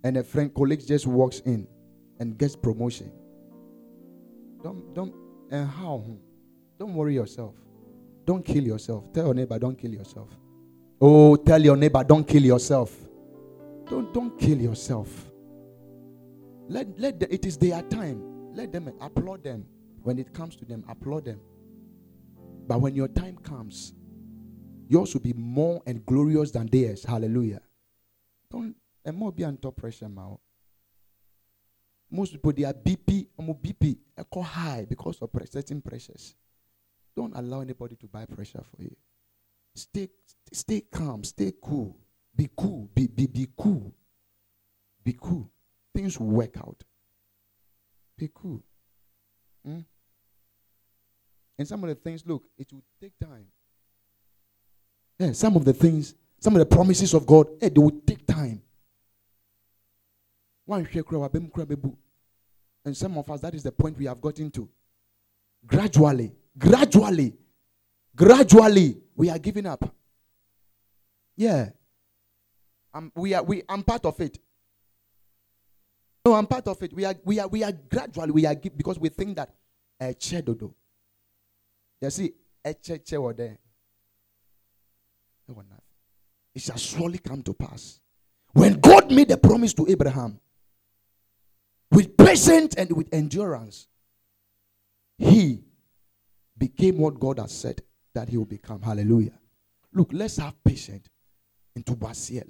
and a friend, colleague just walks in and gets promotion. Don't, don't, and how? Don't worry yourself. Don't kill yourself. Tell your neighbor, don't kill yourself. Oh, tell your neighbor, don't kill yourself. Don't, don't kill yourself. Let, let the, it is their time. Let them applaud them. When it comes to them, applaud them. But when your time comes, yours will be more and glorious than theirs. Hallelujah. Don't and more be under pressure now. Most people they are BP, um, BP, echo high because of certain pressures. Don't allow anybody to buy pressure for you. Stay, stay calm, stay cool, be cool, be be be cool, be cool. Things will work out. Be cool. Hmm? And some of the things, look, it will take time. Yeah, some of the things, some of the promises of God, hey, they will take time. And some of us, that is the point we have gotten to. Gradually, gradually, gradually, we are giving up. Yeah. I'm, we are, we, I'm part of it. No, I'm part of it. We are, we are, we are gradually, we are give, because we think that eh, a chedodo. You see, eh, a cheche were there. It shall surely come to pass. When God made a promise to Abraham, with patience and with endurance, he became what God has said that he will become. Hallelujah. Look, let's have patience into Basia.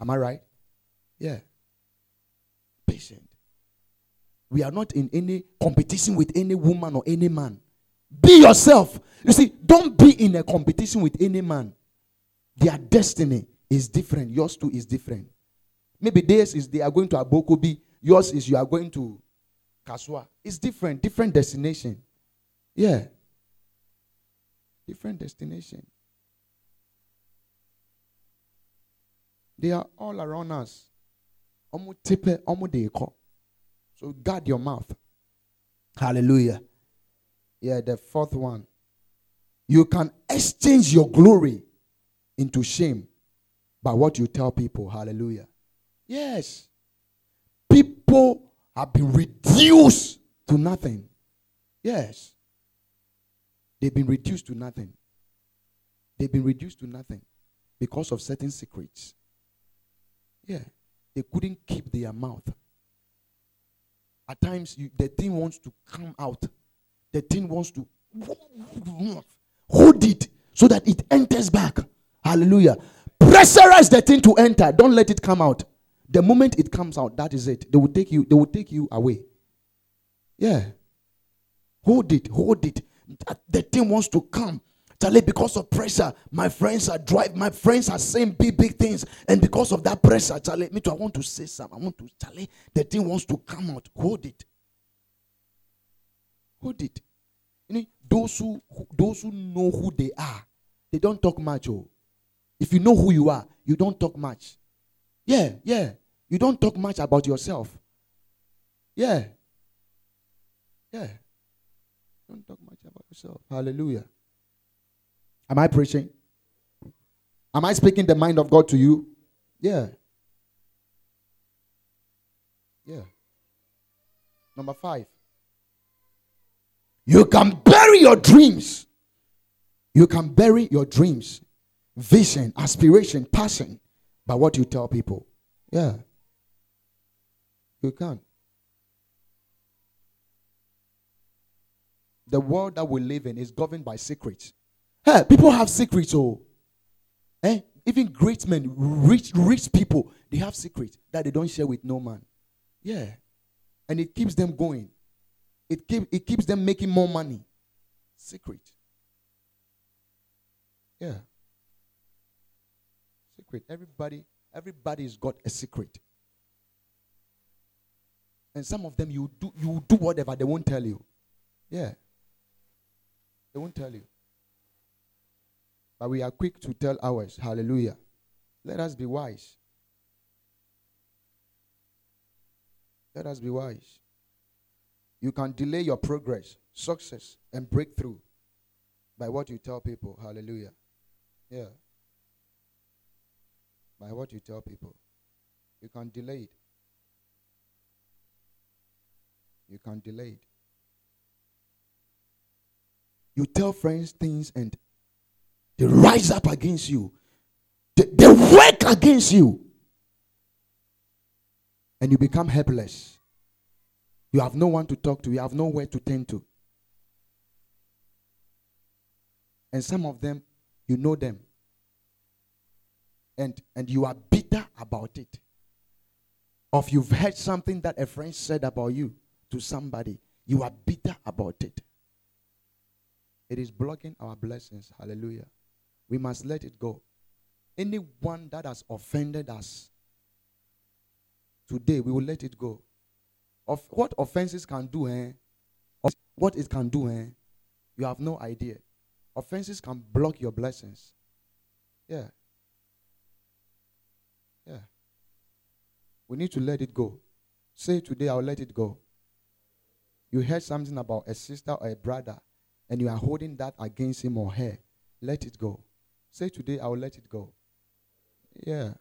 Am I right? Yeah. Patient. We are not in any competition with any woman or any man. Be yourself. You see, don't be in a competition with any man. Their destiny is different. Yours too is different. Maybe theirs is they are going to Abokobi. Yours is you are going to Kasoa. It's different. Different destination. Yeah. Different destination. They are all around us. So guard your mouth. Hallelujah. Yeah, the fourth one. You can exchange your glory into shame by what you tell people. Hallelujah. Yes. People have been reduced to nothing. Yes. They've been reduced to nothing. They've been reduced to nothing because of certain secrets. Yeah. They couldn't keep their mouth. At times, you, the thing wants to come out the thing wants to hold it so that it enters back. Hallelujah. Pressurize the thing to enter. Don't let it come out. The moment it comes out, that is it. They will take you, they will take you away. Yeah. Hold it, hold it. The thing wants to come. Charlie, because of pressure, my friends are drive. My friends are saying big, big things, and because of that pressure, Charlie, me too. I want to say something. I want to, Charlie. The thing wants to come out. Hold it. Hold it. You know, those who, those who know who they are, they don't talk much. Oh, if you know who you are, you don't talk much. Yeah, yeah. You don't talk much about yourself. Yeah. Yeah. Don't talk much about yourself. Hallelujah. Am I preaching? Am I speaking the mind of God to you? Yeah. Yeah. Number five. You can bury your dreams. You can bury your dreams, vision, aspiration, passion by what you tell people. Yeah. You can. The world that we live in is governed by secrets. Hey, people have secrets, oh. Eh? Even great men, rich, rich people, they have secrets that they don't share with no man. Yeah. And it keeps them going. It, keep, it keeps them making more money. Secret. Yeah. Secret. Everybody, everybody's got a secret. And some of them you do you do whatever they won't tell you. Yeah. They won't tell you. But we are quick to tell ours. Hallelujah. Let us be wise. Let us be wise. You can delay your progress, success, and breakthrough by what you tell people. Hallelujah. Yeah. By what you tell people. You can delay it. You can delay it. You tell friends things and they rise up against you. They, they work against you. And you become helpless. You have no one to talk to, you have nowhere to turn to. And some of them, you know them. And, and you are bitter about it. Of you've heard something that a friend said about you to somebody, you are bitter about it. It is blocking our blessings. Hallelujah. We must let it go. Anyone that has offended us, today we will let it go. Of what offenses can do, eh? Of what it can do, eh? You have no idea. Offenses can block your blessings. Yeah. Yeah. We need to let it go. Say today, I'll let it go. You heard something about a sister or a brother and you are holding that against him or her, let it go. Say today, I will let it go. Yeah.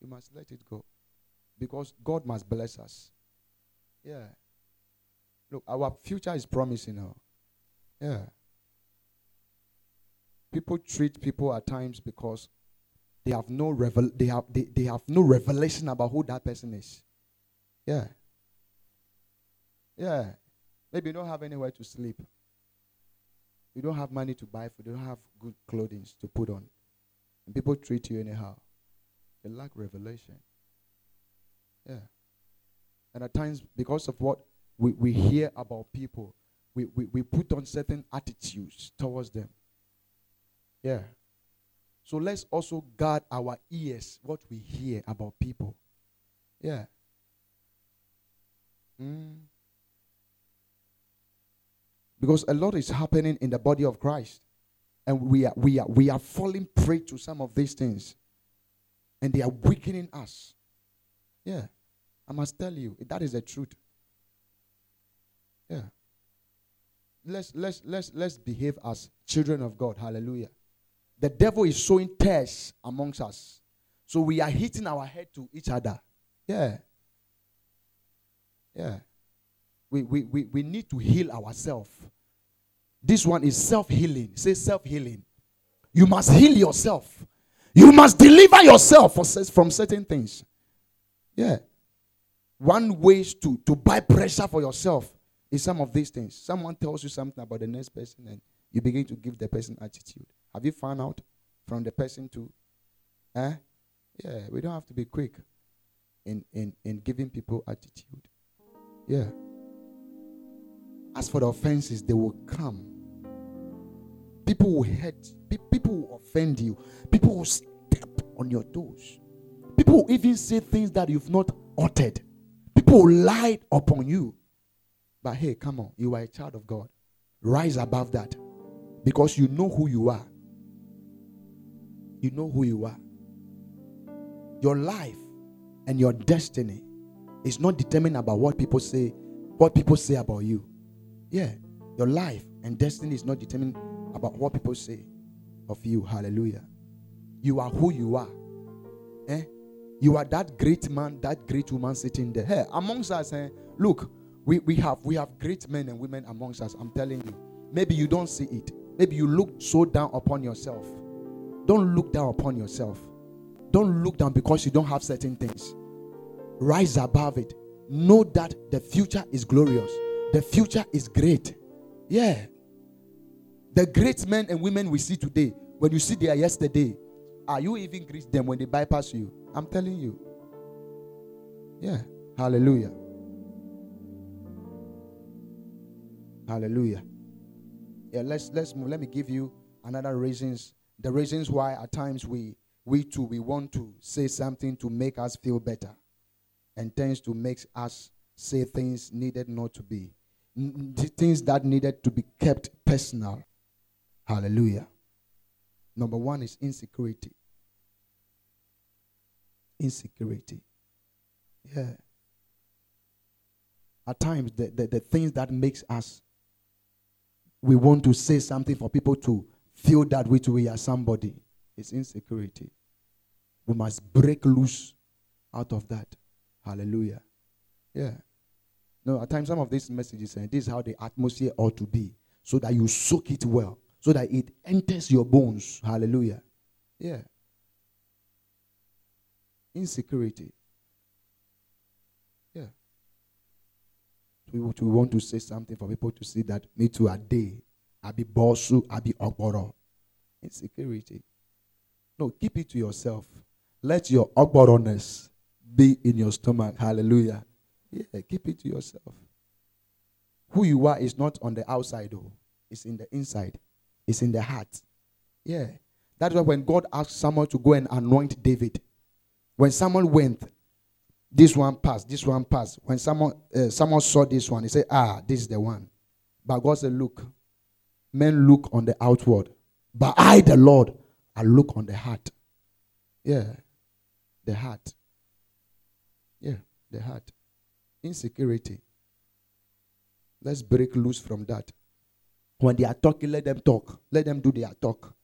You must let it go. Because God must bless us. Yeah. Look, our future is promising now. Yeah. People treat people at times because they have no revel they have they, they have no revelation about who that person is. Yeah. Yeah. Maybe you don't have anywhere to sleep. You don't have money to buy food. You don't have good clothing to put on. And people treat you anyhow. They lack revelation. Yeah. And at times, because of what we, we hear about people, we, we, we put on certain attitudes towards them. Yeah. So let's also guard our ears, what we hear about people. Yeah. Mm. Because a lot is happening in the body of Christ. And we are, we are, we are falling prey to some of these things. And they are weakening us. Yeah. I must tell you, that is the truth. Yeah. Let's let's let's let's behave as children of God. Hallelujah. The devil is sowing tares amongst us. So we are hitting our head to each other. Yeah. Yeah. We, we, we, we need to heal ourselves. This one is self healing. Say self healing. You must heal yourself. You must deliver yourself from certain things. Yeah. One way to, to buy pressure for yourself is some of these things. Someone tells you something about the next person and you begin to give the person attitude. Have you found out from the person to eh? Yeah, we don't have to be quick in, in, in giving people attitude. Yeah. As for the offenses, they will come. People will hurt. People will offend you. People will step on your toes. People will even say things that you've not uttered. People will lie upon you. But hey, come on. You are a child of God. Rise above that. Because you know who you are. You know who you are. Your life and your destiny is not determined about what people say, what people say about you. Yeah, your life and destiny is not determined about what people say of you. Hallelujah. You are who you are. Eh? You are that great man, that great woman sitting there. Hey, amongst us, eh, Look, we, we have we have great men and women amongst us. I'm telling you. Maybe you don't see it. Maybe you look so down upon yourself. Don't look down upon yourself. Don't look down because you don't have certain things. Rise above it. Know that the future is glorious. The future is great. Yeah. The great men and women we see today, when you see their yesterday, are you even greet them when they bypass you? I'm telling you. Yeah. Hallelujah. Hallelujah. Yeah, let's let's move. Let me give you another reasons. The reasons why at times we we too we want to say something to make us feel better and tends to make us say things needed not to be things that needed to be kept personal. Hallelujah. Number one is insecurity. Insecurity. Yeah. At times the, the, the things that makes us we want to say something for people to feel that too we are somebody is insecurity. We must break loose out of that. Hallelujah. Yeah no at times some of these messages and this is how the atmosphere ought to be so that you soak it well so that it enters your bones hallelujah yeah insecurity Yeah. we, we want to say something for people to see that me too a day. I be bossu, I be ogboro. Insecurity. No, keep it to yourself. Let your ogboroness be in your stomach. Hallelujah. Yeah, keep it to yourself. Who you are is not on the outside, though. It's in the inside. It's in the heart. Yeah. That's why when God asked someone to go and anoint David, when someone went this one passed. This one passed. When someone uh, someone saw this one, he said, "Ah, this is the one." But God said, "Look, men look on the outward, but I, the Lord, I look on the heart." Yeah, the heart. Yeah, the heart. Insecurity. Let's break loose from that. When they are talking, let them talk. Let them do their talk.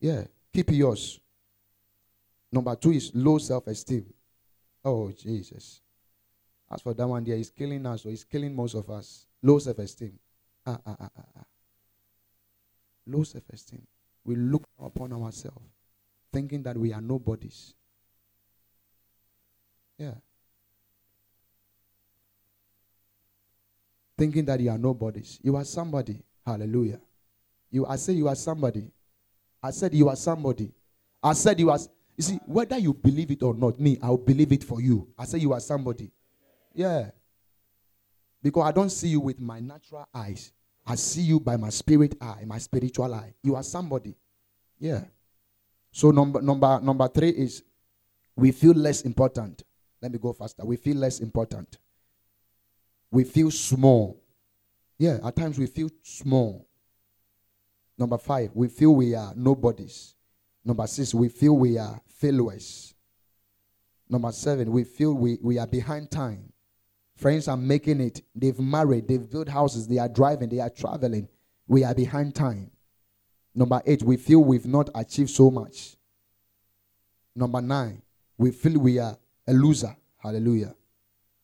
Yeah, keep yours. Number two is low self esteem. Oh, Jesus. As for that one there, he's killing us, or he's killing most of us. Low self esteem. Ah, ah, ah, ah, ah. Low self esteem. We look upon ourselves, thinking that we are nobodies. Yeah. Thinking that you are nobodies. You are somebody. Hallelujah. You I said you are somebody. I said you are somebody. I said you are you see, whether you believe it or not, me, I'll believe it for you. I say you are somebody. Yeah. Because I don't see you with my natural eyes. I see you by my spirit eye, my spiritual eye. You are somebody. Yeah. So number number number three is we feel less important. Let me go faster. We feel less important. We feel small. Yeah, at times we feel small. Number five, we feel we are nobodies. Number six, we feel we are failures. Number seven, we feel we, we are behind time. Friends are making it. They've married, they've built houses, they are driving, they are traveling. We are behind time. Number eight, we feel we've not achieved so much. Number nine, we feel we are a loser. Hallelujah.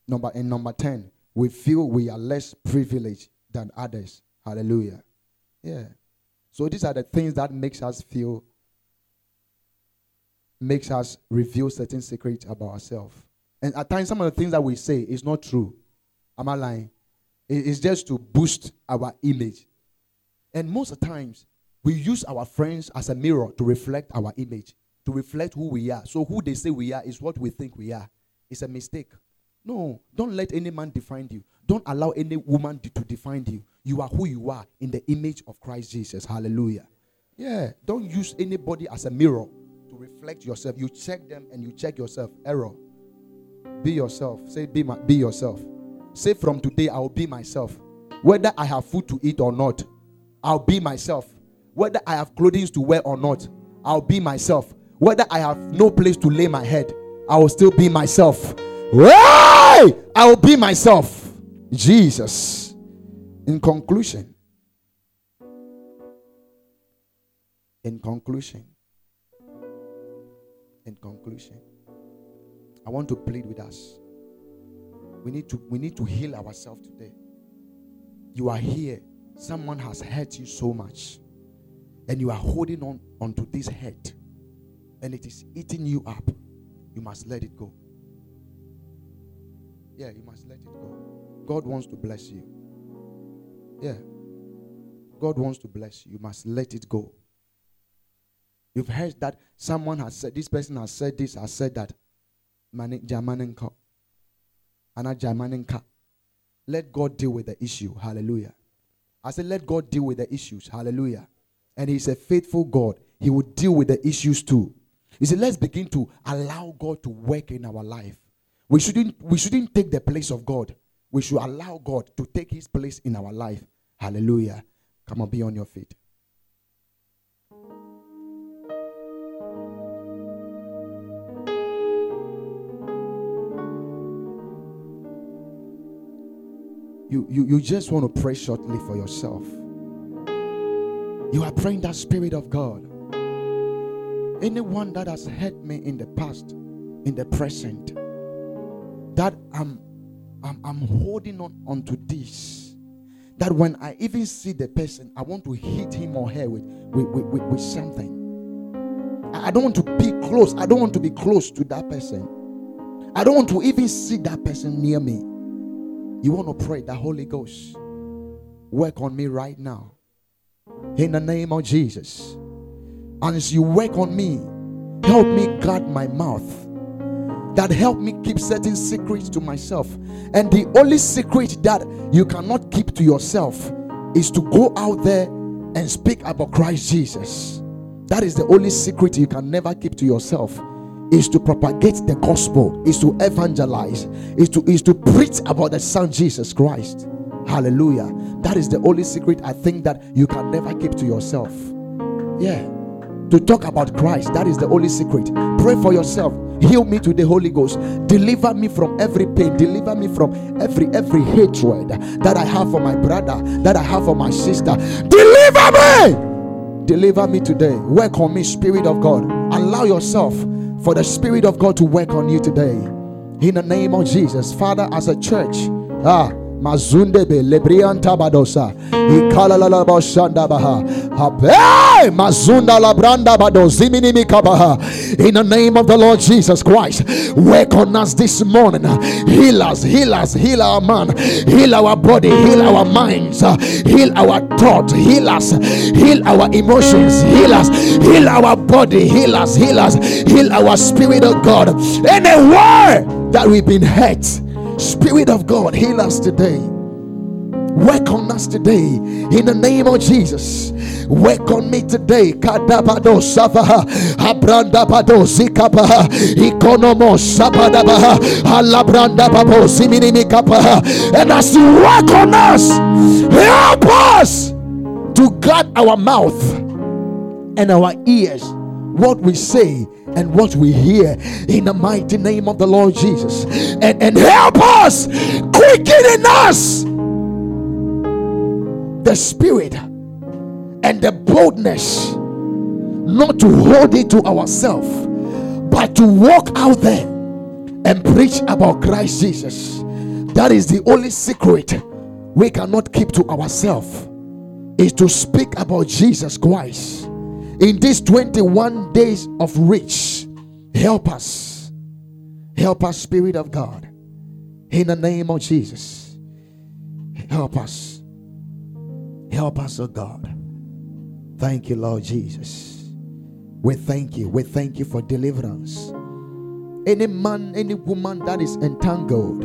Number and number 10, we feel we are less privileged than others. Hallelujah. Yeah. So these are the things that makes us feel makes us reveal certain secrets about ourselves. And at times, some of the things that we say is not true. Am I lying? It's just to boost our image. And most of the times, we use our friends as a mirror to reflect our image, to reflect who we are. So, who they say we are is what we think we are. It's a mistake. No, don't let any man define you. Don't allow any woman to define you. You are who you are in the image of Christ Jesus. Hallelujah. Yeah, don't use anybody as a mirror to reflect yourself. You check them and you check yourself. Error. Be yourself. Say, be, my, be yourself. Say, from today, I'll be myself. Whether I have food to eat or not, I'll be myself. Whether I have clothing to wear or not, I'll be myself. Whether I have no place to lay my head, I will still be myself. Hey! I will be myself. Jesus. In conclusion, in conclusion, in conclusion, I want to plead with us. We need to we need to heal ourselves today. You are here. Someone has hurt you so much. And you are holding on onto this hurt. And it is eating you up. You must let it go. Yeah, you must let it go. God wants to bless you. Yeah. God wants to bless you. You must let it go. You've heard that someone has said, this person has said this, has said that. Let God deal with the issue. Hallelujah. I said, let God deal with the issues. Hallelujah. And He's a faithful God. He will deal with the issues too. He said, let's begin to allow God to work in our life. We shouldn't, we shouldn't take the place of God. We should allow God to take his place in our life. Hallelujah. Come on, be on your feet. You, you, you just want to pray shortly for yourself. You are praying that Spirit of God. Anyone that has hurt me in the past, in the present, that I'm I'm, I'm holding on onto this. That when I even see the person, I want to hit him or her with, with, with, with, with something. I don't want to be close. I don't want to be close to that person. I don't want to even see that person near me. You want to pray the Holy Ghost. Work on me right now. In the name of Jesus. And as you work on me, help me guard my mouth that help me keep certain secrets to myself. And the only secret that you cannot keep to yourself is to go out there and speak about Christ Jesus. That is the only secret you can never keep to yourself is to propagate the gospel, is to evangelize, is to is to preach about the Son Jesus Christ. Hallelujah. That is the only secret I think that you can never keep to yourself. Yeah. To talk about Christ, that is the only secret. Pray for yourself heal me to the holy ghost. Deliver me from every pain. Deliver me from every every hatred that i have for my brother that i have for my sister. Deliver me! Deliver me today. Work on me spirit of god. Allow yourself for the spirit of god to work on you today. In the name of jesus. Father as a church ah mazundebe lebrianta badosa. La bashanda baha Hey, mazunda la branda badozimini mikabaha. In the name of the Lord Jesus Christ work on us this morning. Heal us heal us heal our man. Heal our body heal our minds. Heal our thought heal us. Heal our emotions heal us. Heal our body heal us heal us. Heal our spirit of God. Anywhere that we've been hurt Spirit of God, heal us today. Work on us today in the name of Jesus. Work on me today. Kadabado sabaha, zikabaha, ikonomo sabadabaha. And as you work on us, help us to guard our mouth and our ears, what we say and what we hear in the mighty name of the Lord Jesus. And, and help us, quicken in us the spirit and the boldness not to hold it to ourselves, but to walk out there and preach about Christ Jesus. That is the only secret we cannot keep to ourselves is to speak about Jesus Christ in these 21 days of rich. Help us. Help us, Spirit of God. In the name of Jesus. Help us. Help us, oh God. Thank you, Lord Jesus. We thank you. We thank you for deliverance. Any man, any woman that is entangled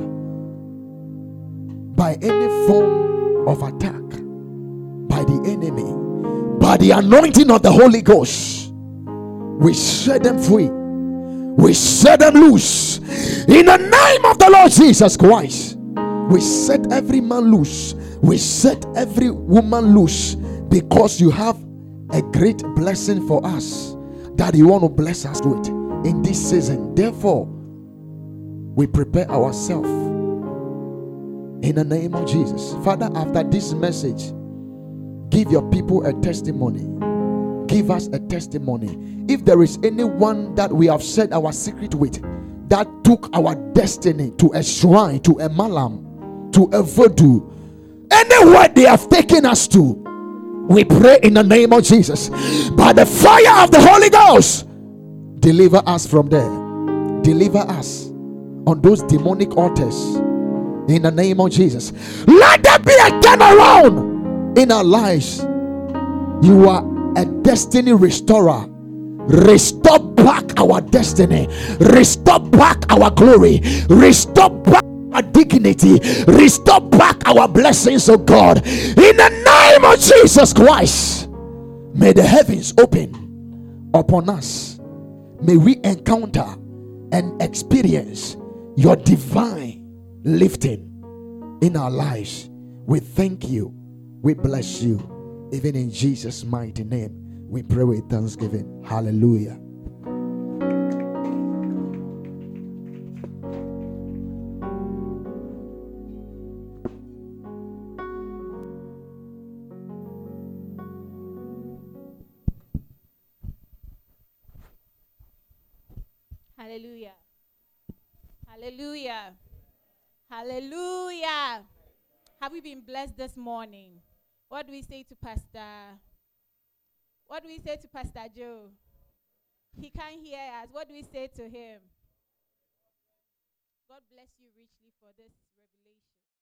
by any form of attack by the enemy by the anointing of the Holy Ghost, we set them free. We set them loose. In the name of the Lord Jesus Christ, we set every man loose. We set every woman loose because you have a great blessing for us that you want to bless us with in this season. Therefore, we prepare ourselves in the name of Jesus. Father, after this message, Give your people a testimony. Give us a testimony. If there is anyone that we have said our secret with, that took our destiny to a shrine, to a malam, to a voodoo, anywhere they have taken us to, we pray in the name of Jesus. By the fire of the Holy Ghost, deliver us from there. Deliver us on those demonic altars in the name of Jesus. Let there be a turnaround in our lives. You are a destiny restorer. Restore back our destiny, restore back our glory, restore back our dignity, restore back our blessings, oh God, in the name of Jesus Christ. May the heavens open upon us. May we encounter and experience your divine lifting in our lives. We thank you. We bless you. Even in Jesus' mighty name, we pray with thanksgiving. Hallelujah. Hallelujah. Hallelujah. Hallelujah. Have we been blessed this morning? What do we say to Pastor? What do we say to Pastor Joe? He can't hear us. What do we say to him? God bless